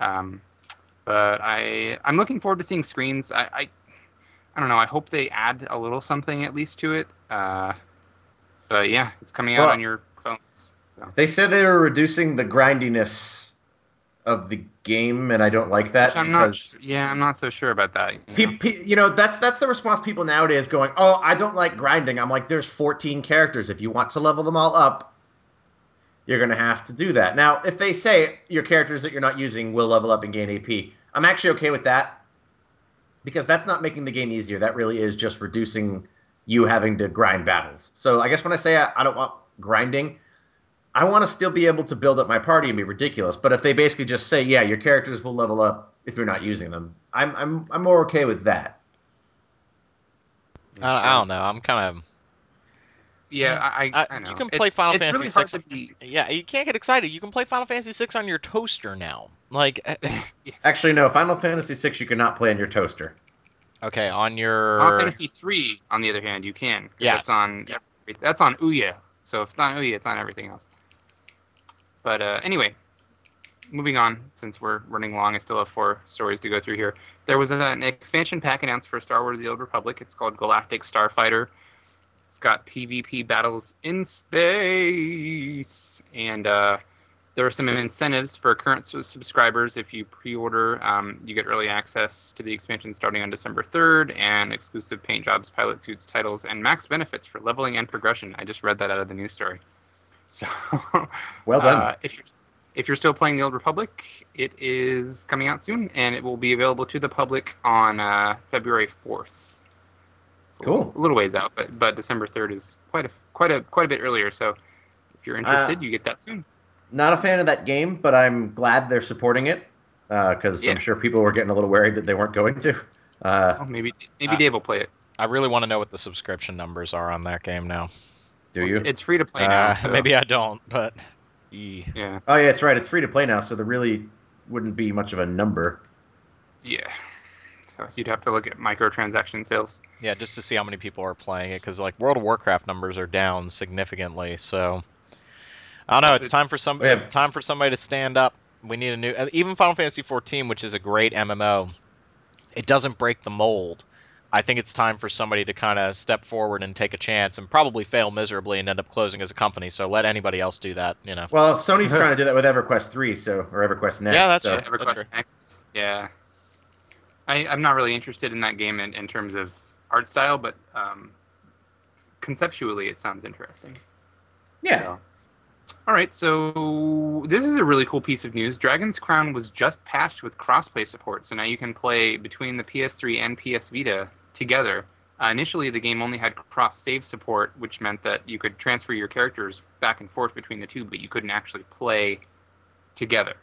Um, but I, I'm looking forward to seeing screens. I, I, I don't know. I hope they add a little something at least to it. Uh, but yeah, it's coming out Well- on your phones. So. They said they were reducing the grindiness of the game, and I don't like that Which I'm not. Yeah, I'm not so sure about that. you know? Pe- pe- you know that's that's the response people nowadays going oh i don't like grinding i'm like there's 14 characters if you want to level them all up you're going to have to do that now if they say your characters that you're not using will level up and gain ap i'm actually okay with that because that's not making the game easier that really is just reducing you having to grind battles so i guess when i say i, I don't want grinding i want to still be able to build up my party and be ridiculous but if they basically just say yeah your characters will level up if you're not using them i'm i'm, I'm more okay with that I, I don't know. I'm kind of Yeah, I, I, Uh, I know. you can play It's- Final it's Fantasy really hard VI be- yeah. You can't get excited. You can play Final Fantasy six on your toaster now. Like <laughs> eh, Actually, no. Final Fantasy six you cannot play on your toaster. okay, on your Final Fantasy three, on the other hand, you can. Yes. That's on. That's on Ouya. So if it's not Ouya, it's on everything else. But uh, anyway, moving on. Since we're running long, I still have four stories to go through here. There was an expansion pack announced for Star Wars: The Old Republic. It's called Galactic Starfighter. It's got PvP battles in space, and uh, there are some incentives for current subscribers. If you pre-order, um, you get early access to the expansion starting on December 3rd, and exclusive paint jobs, pilot suits, titles, and max benefits for leveling and progression. I just read that out of the news story. So, <laughs> Well done. uh, if you're if you're still playing the Old Republic, it is coming out soon, and it will be available to the public on uh, February 4th. Cool. A little ways out, but but December 3rd is quite a quite a quite a bit earlier. So, if you're interested, Uh, you get that soon. Not a fan of that game, but I'm glad they're supporting it because Yeah. I'm sure people were getting a little worried that they weren't going to. Uh, Oh, maybe maybe Uh, Dave will play it. I really want to know what the subscription numbers are on that game now. Do you? It's free to play now. Uh, <laughs> so- Maybe I don't, but yeah. Yeah. Oh yeah, it's right. It's free to play now, so there really wouldn't be much of a number. Yeah. So you'd have to look at microtransaction sales. Yeah, just to see how many people are playing it, because like World of Warcraft numbers are down significantly. So I don't know. It's time for some. Yeah. It's time for somebody to stand up. We need a new. uh, Even Final Fantasy XIV, which is a great MMO, it doesn't break the mold. I think it's time for somebody to kind of step forward and take a chance, and probably fail miserably and end up closing as a company. So let anybody else do that. You know. Well, Sony's <laughs> trying to do that with EverQuest three, so or EverQuest Next. Yeah, that's so. true. EverQuest that's true. Next. Yeah. I, I'm not really interested in that game in, in terms of art style, but um, conceptually it sounds interesting. Yeah. So. All right, so this is a really cool piece of news. Dragon's Crown was just patched with crossplay support, so now you can play between the PS3 and PS Vita together. Uh, initially, the game only had cross save support, which meant that you could transfer your characters back and forth between the two, but you couldn't actually play together.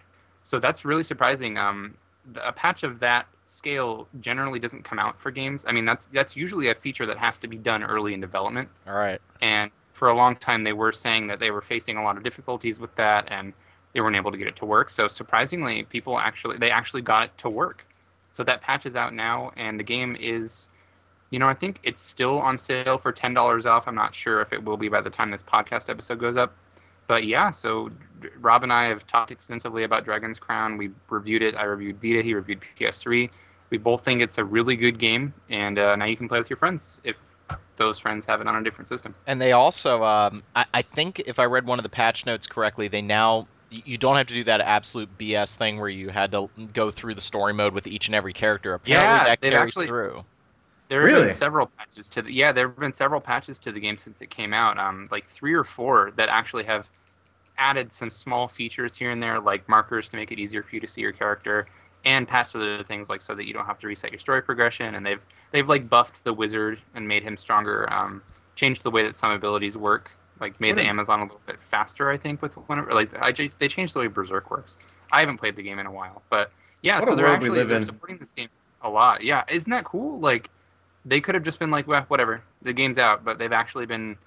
So that's really surprising. Um, the- a patch of that scale generally doesn't come out for games. I mean, that's that's usually a feature that has to be done early in development All right. and for a long time they were saying that they were facing a lot of difficulties with that and they weren't able to get it to work. So surprisingly people actually they actually got it to work. So that patch is out now and the game is you know i think it's still on sale for $10 off. I'm not sure if it will be by the time this podcast episode goes up. But yeah so rob and i have talked extensively about dragon's crown. We reviewed it. I reviewed vita. He reviewed ps3 we both think it's a really good game and uh, now you can play with your friends if those friends have it on a different system And they also, um, I, I think if I read one of the patch notes correctly, they now you don't have to do that absolute BS thing where you had to go through the story mode with each and every character. Apparently, Yeah, that carries actually- through. There have Really? been several patches to the yeah. There have been several patches to the game since it came out. Um, like three or four that actually have added some small features here and there, like markers to make it easier for you to see your character, and patched other things like so that you don't have to reset your story progression. And they've they've like buffed the wizard and made him stronger. Um, changed the way that some abilities work, like made the Hmm. Amazon a little bit faster. I think with one of like I just, they changed the way Berserk works. I haven't played the game in a while, but yeah. What so they're actually they're supporting this game a lot. Yeah, isn't that cool? Like they could have just been like, well, whatever, the game's out, but they've actually been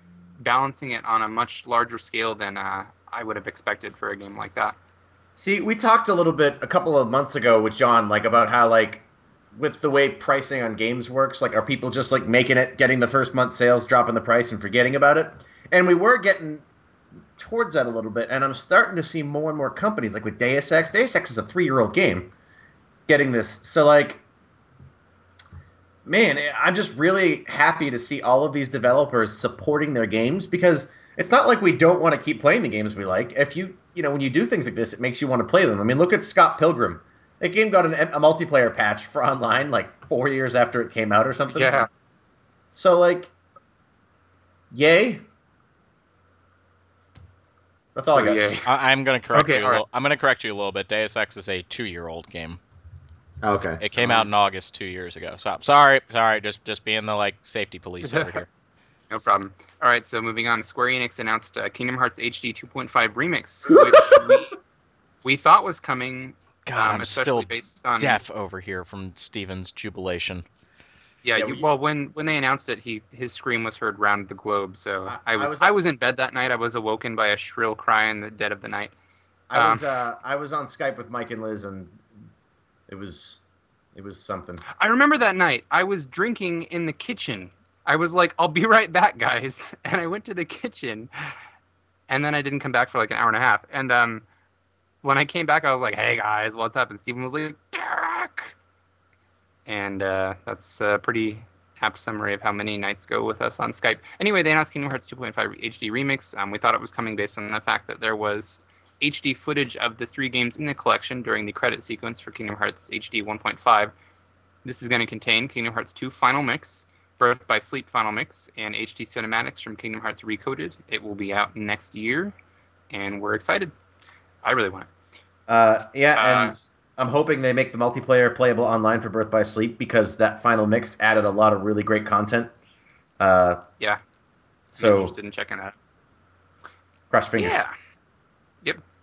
balancing it on a much larger scale than uh, I would have expected for a game like that. See, we talked a little bit a couple of months ago with John, like about how like with the way pricing on games works, like are people just like making it, getting the first month sales, dropping the price, and forgetting about it? And we were getting towards that a little bit, and I'm starting to see more and more companies, like with Deus Ex. Deus Ex is a three year old game, getting this. So like, man, I'm just really happy to see all of these developers supporting their games because it's not like we don't want to keep playing the games we like. If you, you know, when you do things like this, it makes you want to play them. I mean, look at Scott Pilgrim. That game got an, a multiplayer patch for online like four years after it came out or something. Yeah, So like, yay. That's all I oh, got. yay. I, I'm going to correct Okay, you. A all right. little, I'm going to correct you a little bit. Deus Ex is a two-year-old game. Okay. It came out in August two years ago. So I'm sorry, sorry, just just being the like safety police <laughs> over here. No problem. All right, so moving on, Square Enix announced uh, Kingdom Hearts HD 2.5 Remix, <laughs> which we, we thought was coming, God, um, I'm still based on deaf over here from Steven's jubilation. Yeah, Yeah, you, we- well, when when they announced it, he his scream was heard round the globe. So I- I, I was was- I was in bed that night. I was awoken by a shrill cry in the dead of the night. I was um, uh, I was on Skype with Mike and Liz, and it was it was something. I remember that night. I was drinking in the kitchen. I was like, "I'll be <laughs> right back, guys," <laughs> and I went to the kitchen, and then I didn't come back for like an hour and a half. And um, when I came back, I was like, "Hey guys, what's up?" And Steven was like, "Derek," and uh, that's a pretty apt summary of how many nights go with us on Skype. Anyway, they announced Kingdom Hearts 2.5 HD Remix. Um, we thought it was coming based on the fact that there was HD footage of the three games in the collection during the credit sequence for Kingdom Hearts HD 1.5. This is going to contain Kingdom Hearts 2 Final Mix, Birth by Sleep Final Mix, and HD cinematics from Kingdom Hearts Recoded. It will be out next year, and we're excited. I really want it. Uh, yeah, Uh, and I'm hoping they make the multiplayer playable online for Birth by Sleep because that final mix added a lot of really great content. Uh, Yeah, I'm so interested in checking that. cross fingers. Yeah.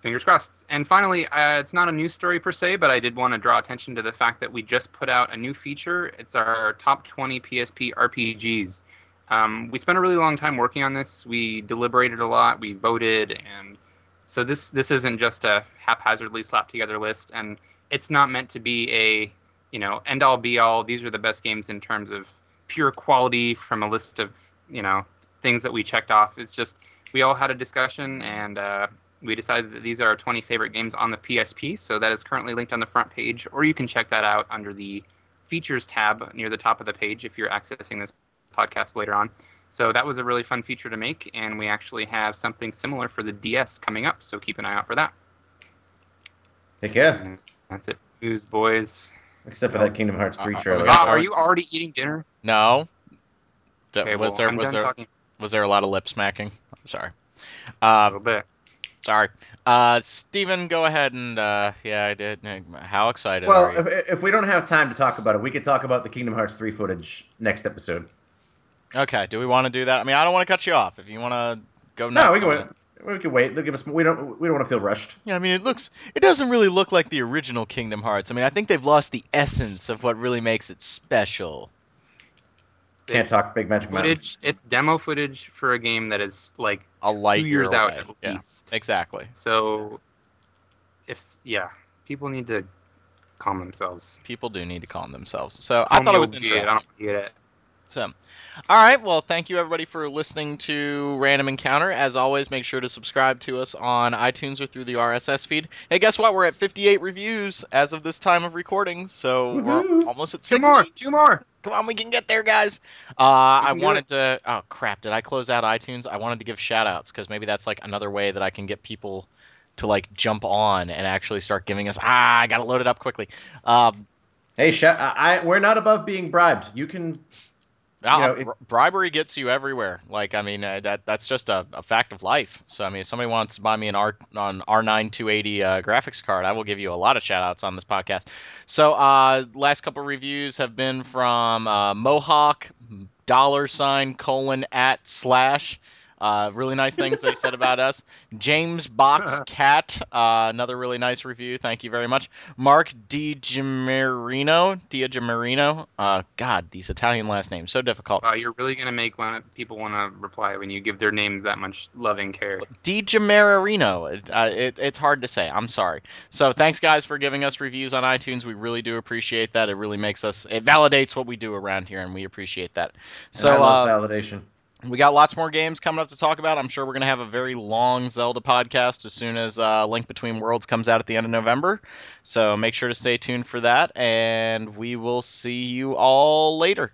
Fingers crossed. And finally, uh, it's not a news story per se, but I did want to draw attention to the fact that we just put out a new feature. It's our top 20 PSP RPGs. Um, we spent a really long time working on this. We deliberated a lot. We voted, and so this this isn't just a haphazardly slapped together list. And it's not meant to be a you know end all be all. These are the best games in terms of pure quality from a list of you know things that we checked off. It's just we all had a discussion and uh, we decided that these are our 20 favorite games on the PSP. So that is currently linked on the front page, or you can check that out under the features tab near the top of the page if you're accessing this podcast later on. So that was a really fun feature to make, and we actually have something similar for the DS coming up. So keep an eye out for that. Heck yeah. And that's it, news boys. Except for that Kingdom Hearts 3 Uh, uh, trailer. we are you already eating dinner? No. D- Okay, was well, there I'm was done there talking was there a lot of lip smacking? I'm sorry. a Uh, little bit. Sorry. Uh, Steven, go ahead and uh, yeah, I did. How excited Well, are you? if, if we don't have time to talk about it, we could talk about the Kingdom Hearts 3 footage next episode. Okay, do we want to do that? I mean, I don't want to cut you off. If you want to go No, we can wait. We can wait. They'll give us. We don't. We don't want to feel rushed. Yeah, I mean, it looks. It doesn't really look like the original Kingdom Hearts. I mean, I think they've lost the essence of what really makes it special. Can't It's talk Big Magic Mountain. footage. It's demo footage for a game that is like A light two years year out away. at Yeah, least. exactly. So, if yeah, people need to calm themselves. People do need to calm themselves. So I Calm thought it was interesting. I don't get it. So, all right. Well, thank you everybody for listening to Random Encounter. As always, make sure to subscribe to us on iTunes or through the RSS feed. Hey, guess what? We're at 58 reviews as of this time of recording, so we're almost at 60. Two more. Two more. Come on, we can get there, guys. Uh, I wanted to. Oh crap! Did I close out iTunes? I wanted to give shout outs because maybe that's like another way that I can get people to like jump on and actually start giving us. Ah, I gotta load it up quickly. Um, Hey, sh- I, I, we're not above being bribed. You can know, bri- bribery gets you everywhere. Like, I mean, uh, that that's just a, a fact of life. So, I mean, if somebody wants to buy me an R on R9 280 uh, graphics card, I will give you a lot of shout outs on this podcast. So, uh, last couple reviews have been from uh, Mohawk dollar sign colon at slash. Uh, really nice things they said about us. <laughs> James Box Cat, uh, another really nice review. Thank you very much. Mark DiGiamarino, DiGiamarino. Uh, God, these Italian last names so difficult. Wow, you're really gonna make one, people want to reply when you give their names that much loving and care. DiGiamarino. It, uh, it, it's hard to say. I'm sorry. So thanks guys for giving us reviews on iTunes. We really do appreciate that. It really makes us. It validates what we do around here, and we appreciate that. So I love uh, validation. We got lots more games coming up to talk about. I'm sure we're going to have a very long Zelda podcast as soon as uh, Link Between Worlds comes out at the end of November. So make sure to stay tuned for that, and we will see you all later.